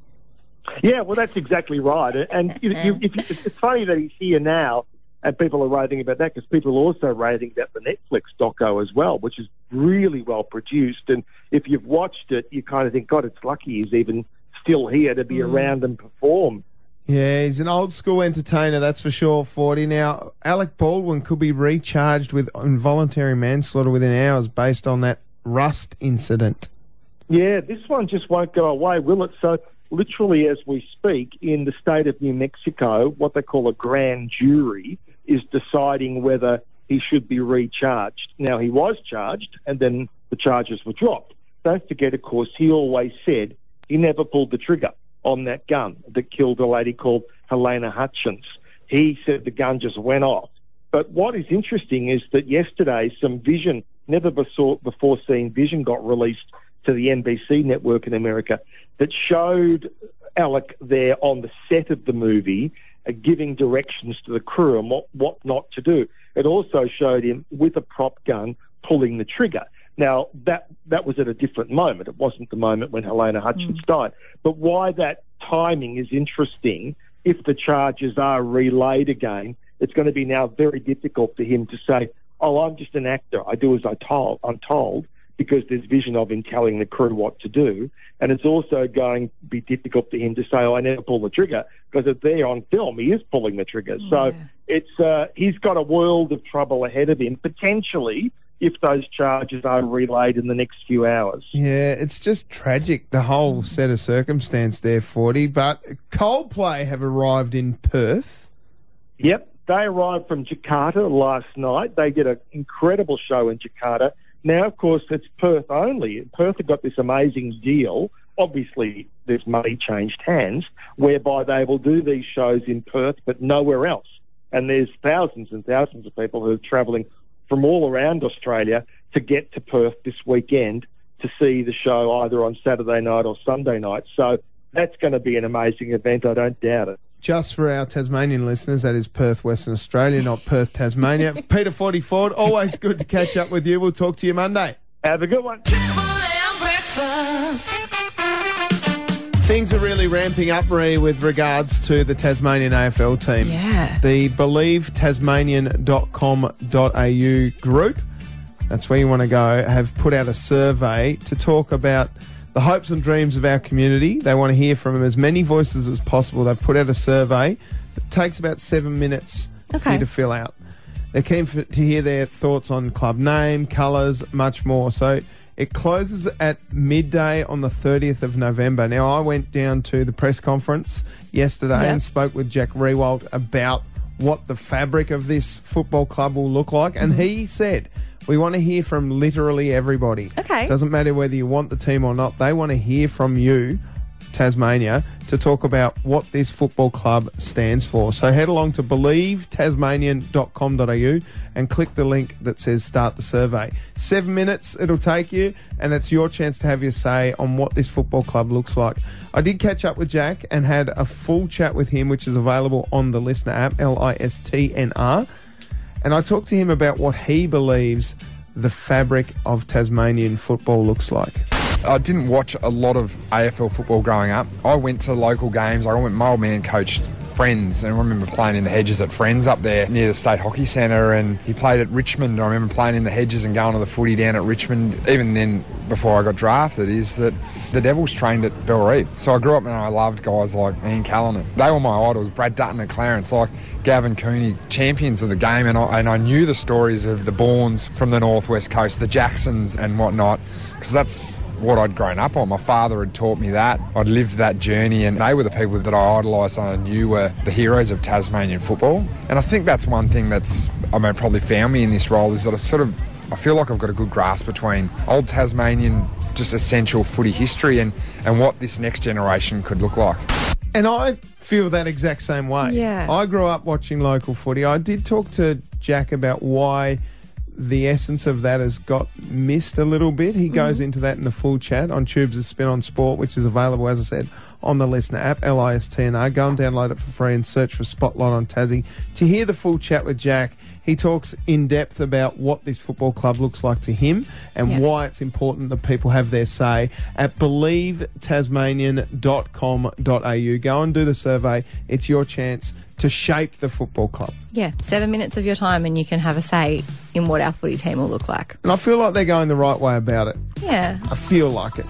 Yeah, well, that's exactly right. And you, you, if you, it's funny that he's here now and people are raving about that because people are also raving about the Netflix doco as well, which is really well produced. And if you've watched it, you kind of think, God, it's lucky he's even still here to be mm. around and perform. Yeah, he's an old school entertainer, that's for sure, 40. Now, Alec Baldwin could be recharged with involuntary manslaughter within hours based on that rust incident. Yeah, this one just won't go away, will it? So, literally, as we speak, in the state of New Mexico, what they call a grand jury is deciding whether he should be recharged. Now, he was charged, and then the charges were dropped. Don't forget, of course, he always said he never pulled the trigger on that gun that killed a lady called Halyna Hutchins. He said the gun just went off. But what is interesting is that yesterday some vision, never before, seen vision, got released to the NBC network in America that showed Alec there on the set of the movie uh, giving directions to the crew and what, what not to do. It also showed him with a prop gun pulling the trigger. Now that that was at a different moment. It wasn't the moment when Halyna Hutchins died. But why that timing is interesting. If the charges are relayed again, it's going to be now very difficult for him to say, "Oh, I'm just an actor. I do as I told. I'm told." Because there's vision of him telling the crew what to do, and it's also going to be difficult for him to say, "Oh, I never pull the trigger," because if there on film, he is pulling the trigger. So it's uh, he's got a world of trouble ahead of him potentially if those charges are relayed in the next few hours. Yeah, it's just tragic, the whole set of circumstance there, 40. But Coldplay have arrived in Perth. Yep, they arrived from Jakarta last night. They did an incredible show in Jakarta. Now, of course, it's Perth only. Perth have got this amazing deal. Obviously, there's money changed hands, whereby they will do these shows in Perth, but nowhere else. And there's thousands and thousands of people who are travelling from all around Australia to get to Perth this weekend to see the show either on Saturday night or Sunday night. So that's going to be an amazing event. I don't doubt it. Just for our Tasmanian listeners, that is Perth, Western Australia, not Perth, Tasmania. Peter 40 Ford, always good to catch up with you. We'll talk to you Monday. Have a good one. Things are really ramping up, Ree, with regards to the Tasmanian AFL team. Yeah. The believetasmanian.com.au group, that's where you want to go, have put out a survey to talk about the hopes and dreams of our community. They want to hear from as many voices as possible. They've put out a survey. It takes about seven minutes for you to fill out. They're keen for, to hear their thoughts on club name, colours, much more. So it closes at midday on the 30th of November. Now, I went down to the press conference yesterday Yep. and spoke with Jack Riewoldt about what the fabric of this football club will look like. And he mm-hmm. said, we want to hear from literally everybody. Okay. Doesn't matter whether you want the team or not, they want to hear from you. Tasmania to talk about what this football club stands for. So head along to believetasmanian.com.au and click the link that says start the survey. Seven minutes it'll take you, and it's your chance to have your say on what this football club looks like. I did catch up with Jack and had a full chat with him, which is available on the listener app, L I S T N R. And I talked to him about what he believes the fabric of Tasmanian football looks like. I didn't watch a lot of AFL football growing up. I went to local games. I went, my old man coached Friends, and I remember playing in the hedges at Friends up there near the State Hockey Centre. And he played at Richmond. I remember playing in the hedges and going to the footy down at Richmond. Even then, before I got drafted, is that the Devils trained at Bellerive. So I grew up and I loved guys like Ian Callanan. They were my idols. Brad Dutton at Clarence, like Gavin Cooney, champions of the game. And I, and I knew the stories of the Bournes from the northwest coast, the Jacksons and whatnot, because that's what I'd grown up on. My father had taught me that. I'd lived that journey, and they were the people that I idolised and I knew were the heroes of Tasmanian football. And I think that's one thing that's, I mean, probably found me in this role is that I sort of, I feel like I've got a good grasp between old Tasmanian, just essential footy history and, and what this next generation could look like. And I feel that exact same way. Yeah. I grew up watching local footy. I did talk to Jack about why the essence of that has got missed a little bit. He goes mm-hmm. into that in the full chat on Tubes' of Spin on Sport, which is available, as I said, on the Listener app, L I S T N R. Go and download it for free and search for Spotlight on Tassie. To hear the full chat with Jack, he talks in depth about what this football club looks like to him and Yeah. why it's important that people have their say at believetasmanian.com.au. Go and do the survey. It's your chance to shape the football club. Yeah, seven minutes of your time and you can have a say in what our footy team will look like. And I feel like they're going the right way about it. Yeah, I feel like it.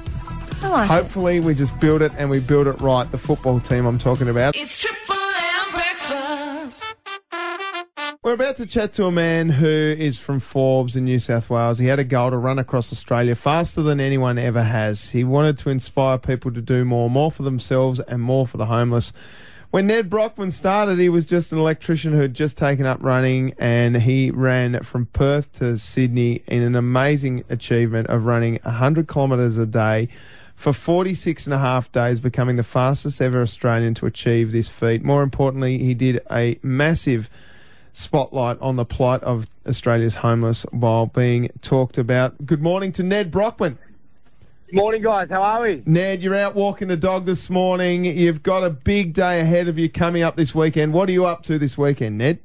I like it. Hopefully, we just build it and we build it right. The football team I'm talking about. It's Triple M breakfast. We're about to chat to a man who is from Forbes in New South Wales. He had a goal to run across Australia faster than anyone ever has. He wanted to inspire people to do more, more for themselves and more for the homeless. When Nedd Brockmann started, he was just an electrician who had just taken up running and he ran from Perth to Sydney in an amazing achievement of running 100 kilometres a day for 46 and a half days, becoming the fastest ever Australian to achieve this feat. More importantly, he did a massive spotlight on the plight of Australia's homeless while being talked about. Good morning to Nedd Brockmann. Morning, guys. How are we? Ned, you're out walking the dog this morning. You've got a big day ahead of you coming up this weekend. What are you up to this weekend, Ned?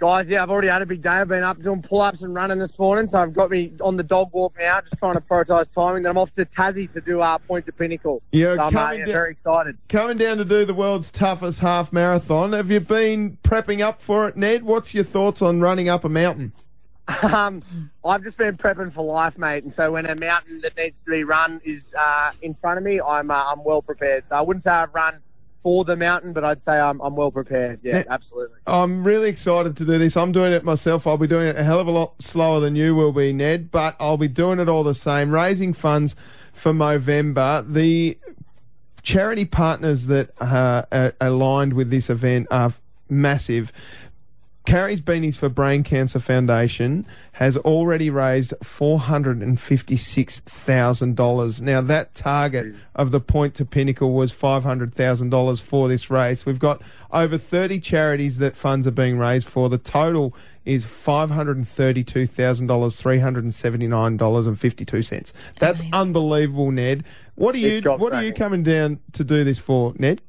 Guys, yeah, I've already had a big day. I've been up doing pull ups and running this morning, so I've got me on the dog walk now, just trying to prioritise timing. Then I'm off to Tassie to do uh, Point to Pinnacle. You're so I'm uh, coming yeah, down- very excited. Coming down to do the world's toughest half marathon. Have you been prepping up for it, Ned? What's your thoughts on running up a mountain? Um, I've just been prepping for life, mate, and so when a mountain that needs to be run is uh, in front of me, I'm uh, I'm well prepared. So I wouldn't say I've run for the mountain, but I'd say I'm I'm well prepared. Yeah, absolutely. I'm really excited to do this. I'm doing it myself. I'll be doing it a hell of a lot slower than you will be, Ned, but I'll be doing it all the same, raising funds for Movember. The charity partners that uh, are aligned with this event are massive. Carrie's Beanies for Brain Cancer Foundation has already raised $456,000. Now, that target of the Point to Pinnacle was $500,000 for this race. We've got over 30 charities that funds are being raised for. The total is $532,000, $379.52. That's unbelievable, Ned. What are you what are you coming down to do this for, Ned?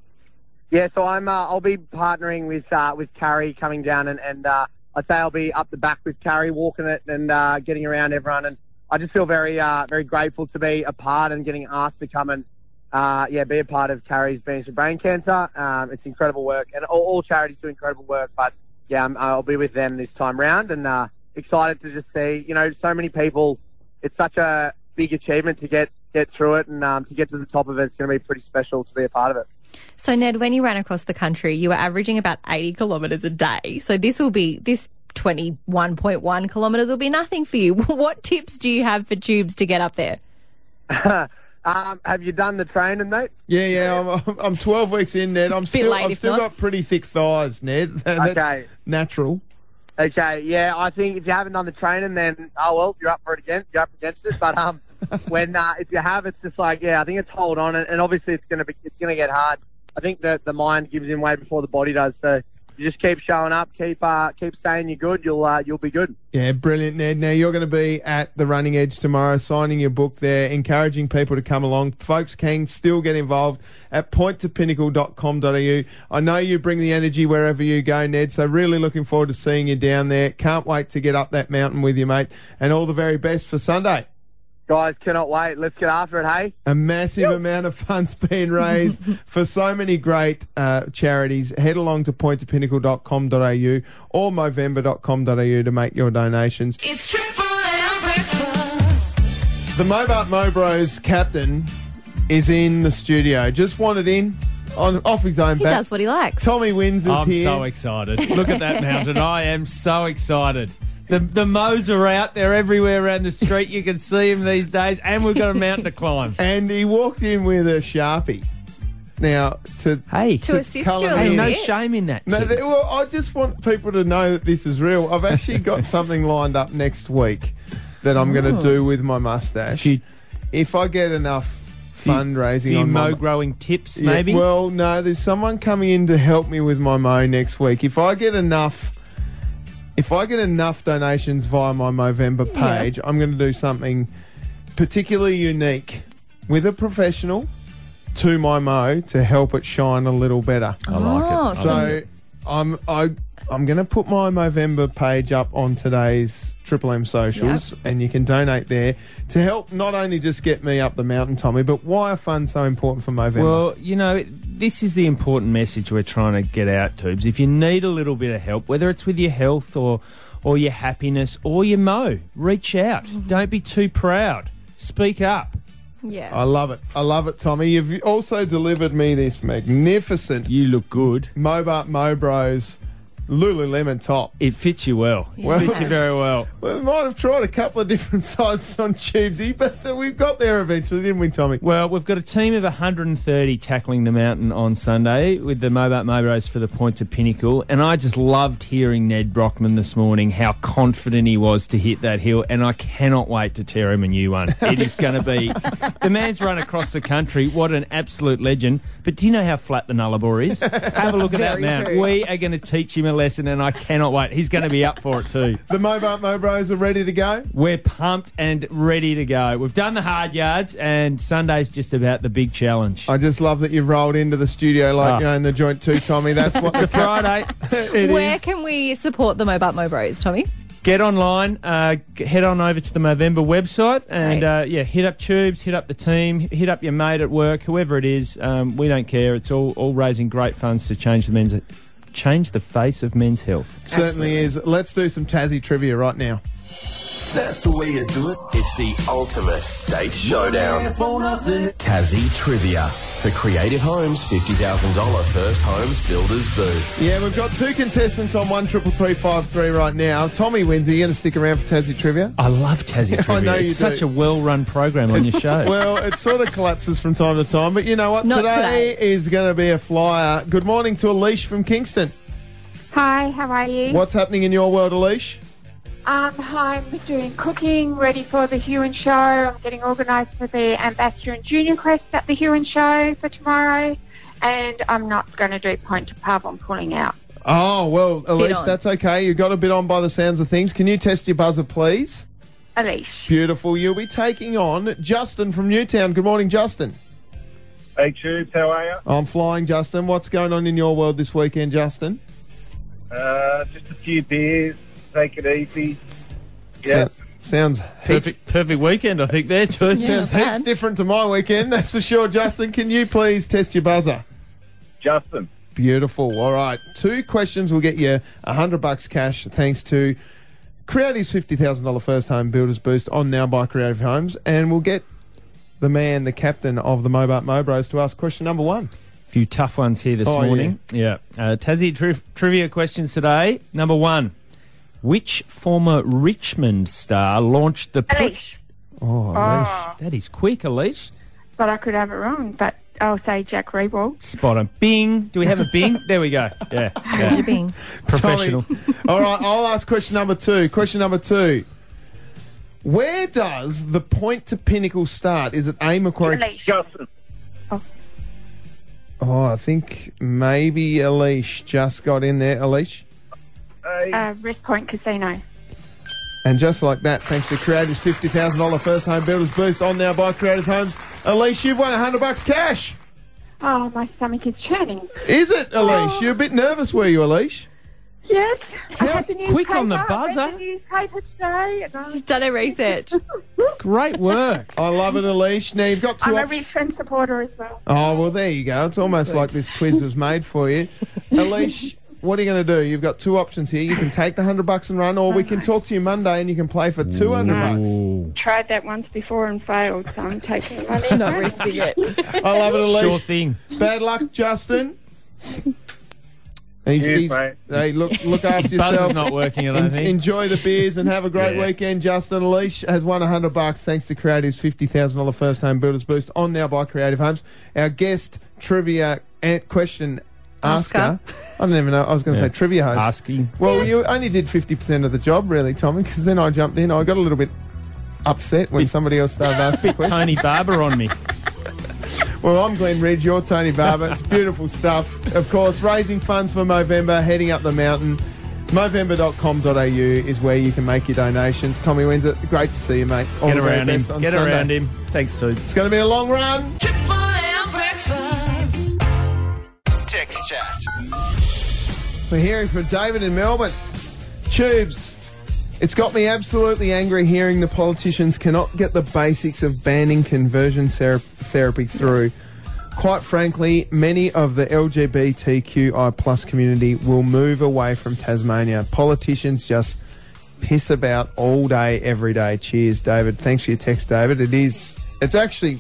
Yeah, so I'm. Uh, I'll be partnering with uh, with Carrie coming down, and, and uh, I'd say I'll be up the back with Carrie, walking it and uh, getting around everyone. And I just feel very uh, very grateful to be a part and getting asked to come and uh, yeah be a part of Carrie's Beans for Brain Cancer. Um, it's incredible work, and all, all charities do incredible work. But yeah, I'm, I'll be with them this time round, and uh, excited to just see you know so many people. It's such a big achievement to get get through it, and um, to get to the top of it. It's going to be pretty special to be a part of it. So, Ned, when you ran across the country, you were averaging about 80 kilometres a day. So, this will be, this 21.1 kilometres will be nothing for you. What tips do you have for tubes to get up there? um, have you done the training, mate? Yeah, yeah. I'm, I'm 12 weeks in, Ned. I'm still, late I've still not. got pretty thick thighs, Ned. That's Okay. natural. Okay, yeah, I think if you haven't done the training, then oh well, you're up for it again. You're up against it. But um, when uh, if you have, it's just like yeah, I think it's hold on, and, and obviously it's gonna be it's gonna get hard. I think that the mind gives in way before the body does. So you just keep showing up, keep uh, keep saying you're good. You'll uh, you'll be good. Yeah, brilliant, Ned. Now you're going to be at the Running Edge tomorrow, signing your book there, encouraging people to come along. Folks can still get involved at pointtopinnacle.com.au. I know you bring the energy wherever you go, Ned. So really looking forward to seeing you down there. Can't wait to get up that mountain with you, mate. And all the very best for Sunday. Guys, cannot wait. Let's get after it. Hey. A massive amount of funds being raised for so many great uh, charities. Head along to pointtopinnacle.com.au or movember.com.au to make your donations. It's Triple M breakfast. The Mobart Mo Bros captain is in the studio. Just wanted in on off his own He bat. does what he likes. Tommy Wins is I'm here. so excited. Look at that mountain. I am so excited. The the mows are out there everywhere around the street. You can see them these days, and we've got a mountain to climb. And he walked in with a sharpie. Now to hey To assist colour you a Hey, in- no bit. shame in that. No, kids. th- well, I just want people to know that this is real. I've actually got something lined up next week that I'm going Oh. to do with my mustache. Few- if I get enough fundraising few on my mow growing tips, Yeah, maybe. well, no, there's someone coming in to help me with my mow next week. If I get enough, if I get enough donations via my Movember Yeah. page, I'm going to do something particularly unique with a professional to my mo to help it shine a little better. I like it. Oh. So I'm I I'm going to put my Movember page up on today's Triple M socials, and you can donate there to help not only just get me up the mountain, Tommy, but why are funds so important for Movember? Well, you know, this is the important message we're trying to get out, Tubes. If you need a little bit of help, whether it's with your health or or your happiness or your mo, reach out. Mm-hmm. Don't be too proud. Speak up. Yeah. I love it. I love it, Tommy. You've also delivered me this magnificent. You look good. Mobart Mo Bros Lululemon top. It fits you well. Well- it fits you very well. Well, we might have tried a couple of different sizes on Tubesy, but we've got there eventually, didn't we, Tommy? Well, we've got a team of 130 tackling the mountain on Sunday with the Mobart Mo Bros for the Point to Pinnacle. And I just loved hearing Nedd Brockmann this morning, how confident he was to hit that hill. And I cannot wait to tear him a new one. It is going to be. the man's run across the country. What an absolute legend. But do you know how flat the Nullarbor is? Have a look at that very mount. true. We are going to teach him a lesson, and I cannot wait. He's going to be up for it too. The Mobart Mo Bros are ready to go. We're pumped and ready to go. We've done the hard yards, and Sunday's just about the big challenge. I just love that you've rolled into the studio like Ah. you know in the joint too, Tommy. That's what It's a Friday. it Where is. can we support the Mobart Mo Bros, Tommy? Get online, uh, head on over to the Movember website, and uh, yeah, hit up Tubes, hit up the team, hit up your mate at work, whoever it is. Um, we don't care. It's all all raising great funds to change the men's change the face of men's health. Certainly is. Let's do some Tassie trivia right now. That's the way you do it. It's the ultimate state showdown. Tassie Trivia. For Creative Homes, $50,000 First Homes Builders Boost. Yeah, we've got two contestants on one triple three five three right now. Tommy Windsor. Are you going to stick around for Tassie trivia? I love Tassie I Trivia. know you it's do. such a well-run program on your show. well, it sort of collapses from time to time, but you know what? Not today, is going to be a flyer. Good morning to Alish from Kingston. Hi, how are you? What's happening in your world, Alish? Um, I'm doing cooking, ready for the Huon Show. I'm getting organised for the Ambassador and Junior Quest at the Huon Show for tomorrow. And I'm not going to do Point to Pub. I'm pulling out. Oh, well, Elise, that's okay. You got a bit on by the sounds of things. Can you test your buzzer, please? Elise. Beautiful. You'll be taking on Justin from Newtown. Good morning, Justin. Hey, Tubes, how are you? I'm flying, Justin. What's going on in your world this weekend, Justin? Uh, just a few beers, take it easy. Yeah. So- sounds Perfect, perfect weekend, I think. There too. Sounds heaps different to my weekend, that's for sure. Justin, can you please test your buzzer? Justin. Beautiful. All right. Two questions will get you a hundred bucks cash thanks to Creative's fifty thousand dollar first home builders boost on now by Creative Homes, and we'll get the man, the captain of the Mobart Mo Bros, to ask question number one. A few tough ones here this Oh, morning. Yeah. Uh, Tassie tri- trivia questions today. Number one. Which former Richmond star launched the... Alish. Oh, Oh, That is quick, Alish. but I could have it wrong. But I'll say Jack Riewoldt. Spot on. Bing. Do we have a Bing? there we go. Yeah. yeah. your Bing? Professional. All right, I'll ask question number two. Question number two. Where does the point to pinnacle start? Is it A Macquarie? Justin. Oh. oh, I think maybe Alish just got in there. Alish? Uh, Wrest Point Casino. And just like that, thanks to Creative's $50,000 first home builders boost on now by Creative Homes, Alish, you've won 100 bucks cash. Oh, my stomach is churning. Is it, Alish? You're a bit nervous, were you, Alish? Yes. I had the quick on the newspaper. I read buzzer. the newspaper today. And I She's done her research. Great work. I love it, Alish. Now, you've got 2 I'm a options. Richmond supporter as well. Oh, well, there you go. It's almost like this quiz was made for you. Alish, what are you going to do? You've got two options here. You can take the 100 bucks and run, or we can talk to you Monday and you can play for 200 bucks. Tried that once before and failed, so I'm taking the money. Not risking it. I love it, Alish. Sure thing. Bad luck, Justin. He's, Cheers, he's- mate. hey, look, look after His buzzer's yourself. not working, I don't think. Enjoy the beers and have a great Yeah. weekend, Justin. Leash has won 100 bucks thanks to Creative's $50,000 first home builders boost on now by Creative Homes. Our guest trivia and question asker. I don't even know. I was going to Yeah. say trivia host. Asking. Well, you only did 50% of the job, really, Tommy, because then I jumped in. I got a little bit upset when somebody else started asking questions. Tony Barber on me. Well, I'm Glenn Ridge, you're Tony Barber. It's beautiful stuff. Of course, raising funds for Movember, heading up the mountain. Movember.com.au is where you can make your donations. Tommy Windsor, great to see you, mate. All Get the very around him. best on Get Sunday. around him. Thanks, Toots. It's going to be a long run. Triple M breakfast. Text chat. We're hearing from David in Melbourne. Tubes. It's got me absolutely angry hearing the politicians cannot get the basics of banning conversion ther- therapy through. Quite frankly, many of the LGBTQI plus community will move away from Tasmania. Politicians just piss about all day, every day. Cheers, David. Thanks for your text, David. It is, it's actually,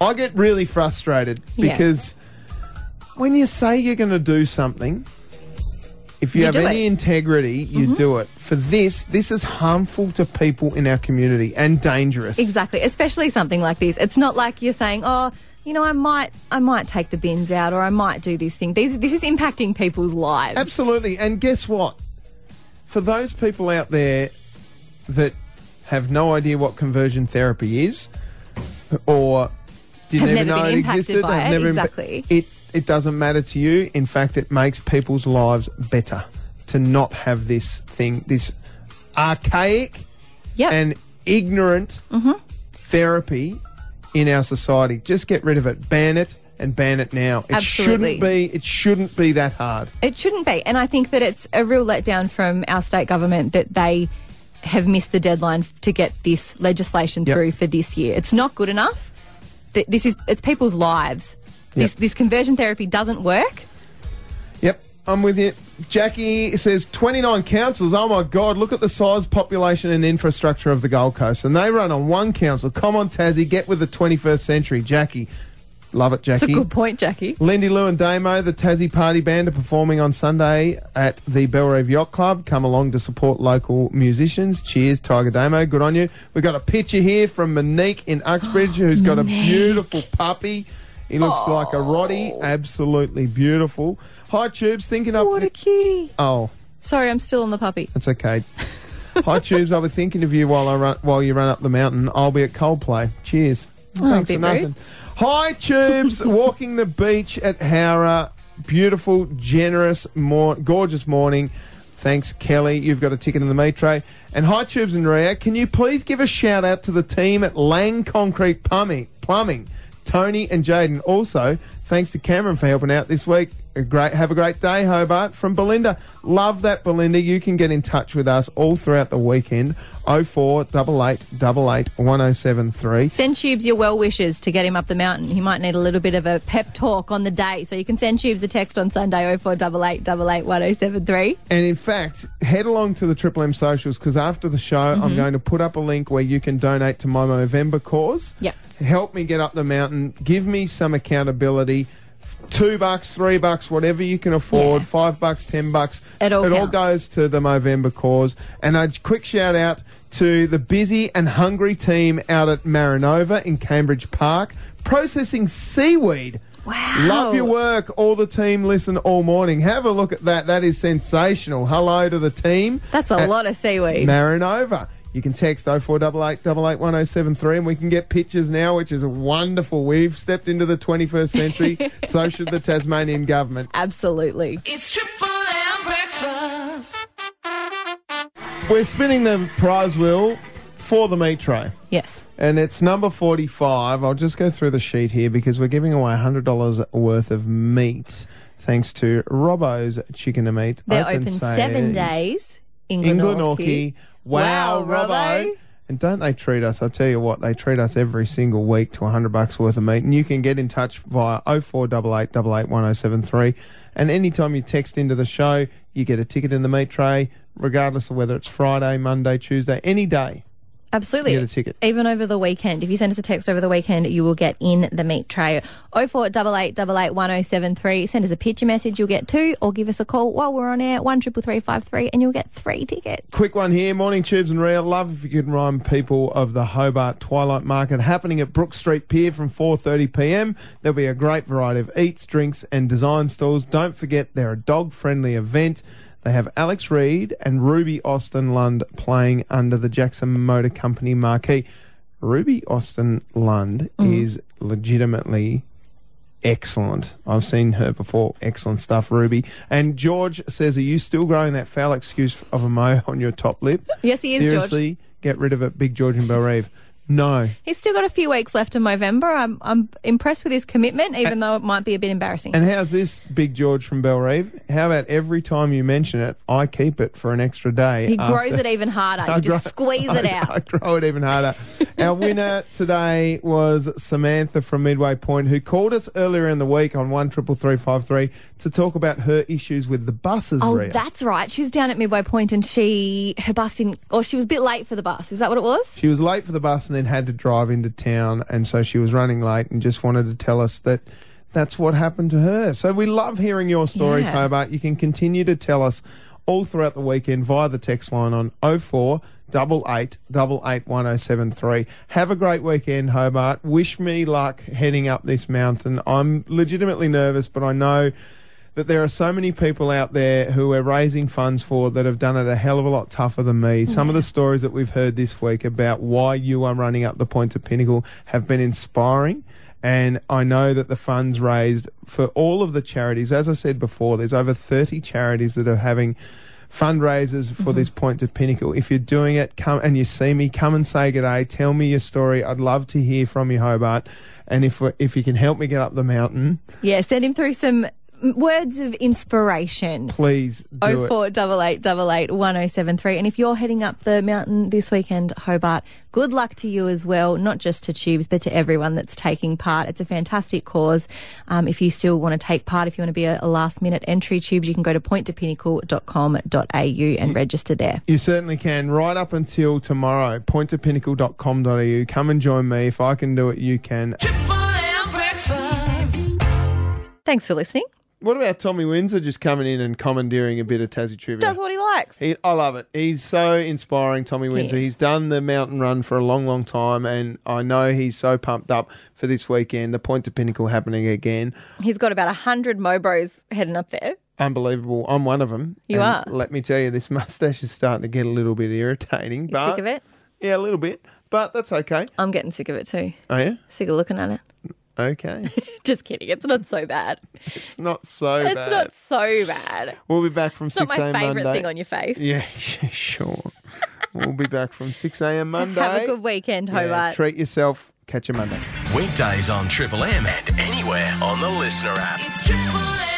I get really frustrated Yeah. because when you say you're going to do something, if you, You have any it. integrity, you Mhm. do it. For this, this is harmful to people in our community and dangerous. Exactly, especially something like this. It's not like you're saying, "Oh, you know, I might, I might take the bins out, or I might do this thing." These, this is impacting people's lives. Absolutely. And guess what? For those people out there that have no idea what conversion therapy is, or didn't Have even never know it existed, by it, never impa- exactly. it it doesn't matter to you. In fact, it makes people's lives better to not have this thing, this archaic and ignorant Mm-hmm. therapy in our society. Just get rid of it. Ban it and ban it now. It Absolutely. shouldn't be. It shouldn't be that hard. It shouldn't be. And I think that it's a real letdown from our state government that they have missed the deadline to get this legislation Yep. through for this year. It's not good enough. This is it's people's lives. This Yep. this conversion therapy doesn't work. Yep, I'm with you. Jackie says 29 councils. Oh my God, look at the size, population, and infrastructure of the Gold Coast. And they run on one council. Come on, Tassie, get with the 21st century. Jackie. Love it, That's Jackie. a good point, Jackie. Lindy Lou and Damo, the Tassie Party Band, are performing on Sunday at the Bellerive Yacht Club. Come along to support local musicians. Cheers, Tiger Damo. Good on you. We've got a picture here from Monique in Uxbridge, who's got a beautiful puppy. He looks like a Roddy. Absolutely beautiful. Hi, Tubes. Thinking up. What a cutie. Oh, Sorry, I'm still on the puppy. that's okay. Hi, Tubes. I'll be thinking of you while I run while you run up the mountain. I'll be at Coldplay. Cheers. Oh, Thanks for nothing. rude. Hi, Tubes. Walking the beach at Howrah. Beautiful, generous, mor- gorgeous morning. Thanks, Kelly. You've got a ticket in the meat tray. And hi, Tubes and Ria. Can you please give a shout out to the team at Lang Concrete Plumbing, Plumbing Tony and Jaden. Also, thanks to Cameron for helping out this week. A great, have a great day, Hobart. From Belinda. Love that, Belinda. You can get in touch with us all throughout the weekend. 0488 1073. Send Tubes your well wishes to get him up the mountain. He might need a little bit of a pep talk on the day. So you can send Tubes a text on Sunday 0488 1073. And in fact, head along to the Triple M socials because after the show, I'm Mhm. going to put up a link where you can donate to my Movember cause. Yep. Help me get up the mountain. Give me some accountability. Two bucks, three bucks, whatever you can afford. Five bucks, ten bucks. It all counts. goes to the Movember cause. And a quick shout out to the busy and hungry team out at Marinova in Cambridge Park processing seaweed. Wow. Love your work. All the team listen all morning. Have a look at that. That is sensational. Hello to the team. That's a lot of seaweed. Marinova. You can text 0488 1073 and we can get pictures now, which is wonderful. We've stepped into the 21st century. so should the Tasmanian government. Absolutely. It's Triple M breakfast. We're spinning the prize wheel for the meat tray. Yes. And it's number 45. I'll just go through the sheet here because we're giving away $100 worth of meat thanks to Robbo's Chicken and Meat. They're open, seven Saturdays days in in Glenorchy. Glenorchy. Wow, Wow, Robbo. And don't they treat us? I tell you what, they treat us every single week to 100 bucks worth of meat. And you can get in touch via 0488 1073. And anytime you text into the show, you get a ticket in the meat tray, regardless of whether it's Friday, Monday, Tuesday, any day. Absolutely. You get a ticket. Even over the weekend. If you send us a text over the weekend, you will get in the meat tray. 0488881073. Send us a picture message, you'll get two, or give us a call while we're on air, 133353, and you'll get three tickets. Quick one here, morning tubes and real. Love if you can remind people of the Hobart Twilight Market happening at Brook Street Pier from 4:30 p.m. There'll be a great variety of eats, drinks, and design stalls. Don't forget they're a dog-friendly event. They have Alex Reed and Ruby Austin Lund playing under the Jackson Motor Company marquee. Ruby Austin Lund Mm. is legitimately excellent. I've seen her before. Excellent stuff, Ruby. And George says, Are you still growing that foul excuse of a mo on your top lip? Yes, he is, George. Seriously, get rid of it, Big George and Bellerive. No. He's still got a few weeks left in November. I'm, I'm impressed with his commitment, even though it might be a bit embarrassing. And how's this, Big George from Bellerive? How about every time you mention it, I keep it for an extra day? he grows it even harder. I You just grow- squeeze it I- out. I grow it even harder. Our winner today was Samantha from Midway Point, who called us earlier in the week on one triple three five three to talk about her issues with the buses. Oh, Ria. that's right. She's down at Midway Point and she, her bus didn't, or she was a bit late for the bus. Is that what it was? She was late for the bus and then had to drive into town, and so she was running late and just wanted to tell us that that's what happened to her. So we love hearing your stories, Yeah. Hobart. You can continue to tell us all throughout the weekend via the text line on 04 88 88 1073. Have a great weekend, Hobart. Wish me luck heading up this mountain. I'm legitimately nervous, but I know that there are so many people out there who we're raising funds for that have done it a hell of a lot tougher than me. Mm. Some of the stories that we've heard this week about why you are running up the point of Pinnacle have been inspiring. And I know that the funds raised for all of the charities, as I said before, there's over 30 charities that are having fundraisers for mm-hmm. this point to pinnacle. If you're doing it, come and you see me, come and say good day. Tell me your story. I'd love to hear from you, Hobart. And if if you can help me get up the mountain, Yeah, send him through some words of inspiration. please do Oh it. four double eight double eight one oh seven three. And if you're heading up the mountain this weekend, Hobart, good luck to you as well. Not just to Tubes, but to everyone that's taking part. It's a fantastic cause. Um, if you still want to take part, if you want to be a, a last minute entry, Tubes, you can go to pointtopinnacle.com.au and register there. You certainly can. Right up until tomorrow, pointtopinnacle.com.au. Come and join me. If I can do it, you can. Thanks for listening. What about Tommy Windsor just coming in and commandeering a bit of Tassie trivia? Does what he likes. He, I love it. He's so inspiring, Tommy Windsor. He's done the mountain run for a long, long time, and I know he's so pumped up for this weekend. The Point to Pinnacle happening again. He's got about a hundred Mobros heading up there. Unbelievable. I'm one of them. You And are. Let me tell you, this mustache is starting to get a little bit irritating. You but sick of it? Yeah, a little bit, but that's okay. I'm getting sick of it too. Oh yeah. Sick of looking at it. Okay. Just kidding. It's not so bad. it's not so bad. it's bad. not so bad. We'll be back from It's not 6 my a.m. favourite thing on your face. Yeah, yeah, sure. we'll be back from 6 a.m. Monday. Have a good weekend, Yeah, Hobart. treat yourself. Catch you Monday. Weekdays on Triple M and anywhere on the Listener app. It's Triple M breakfast.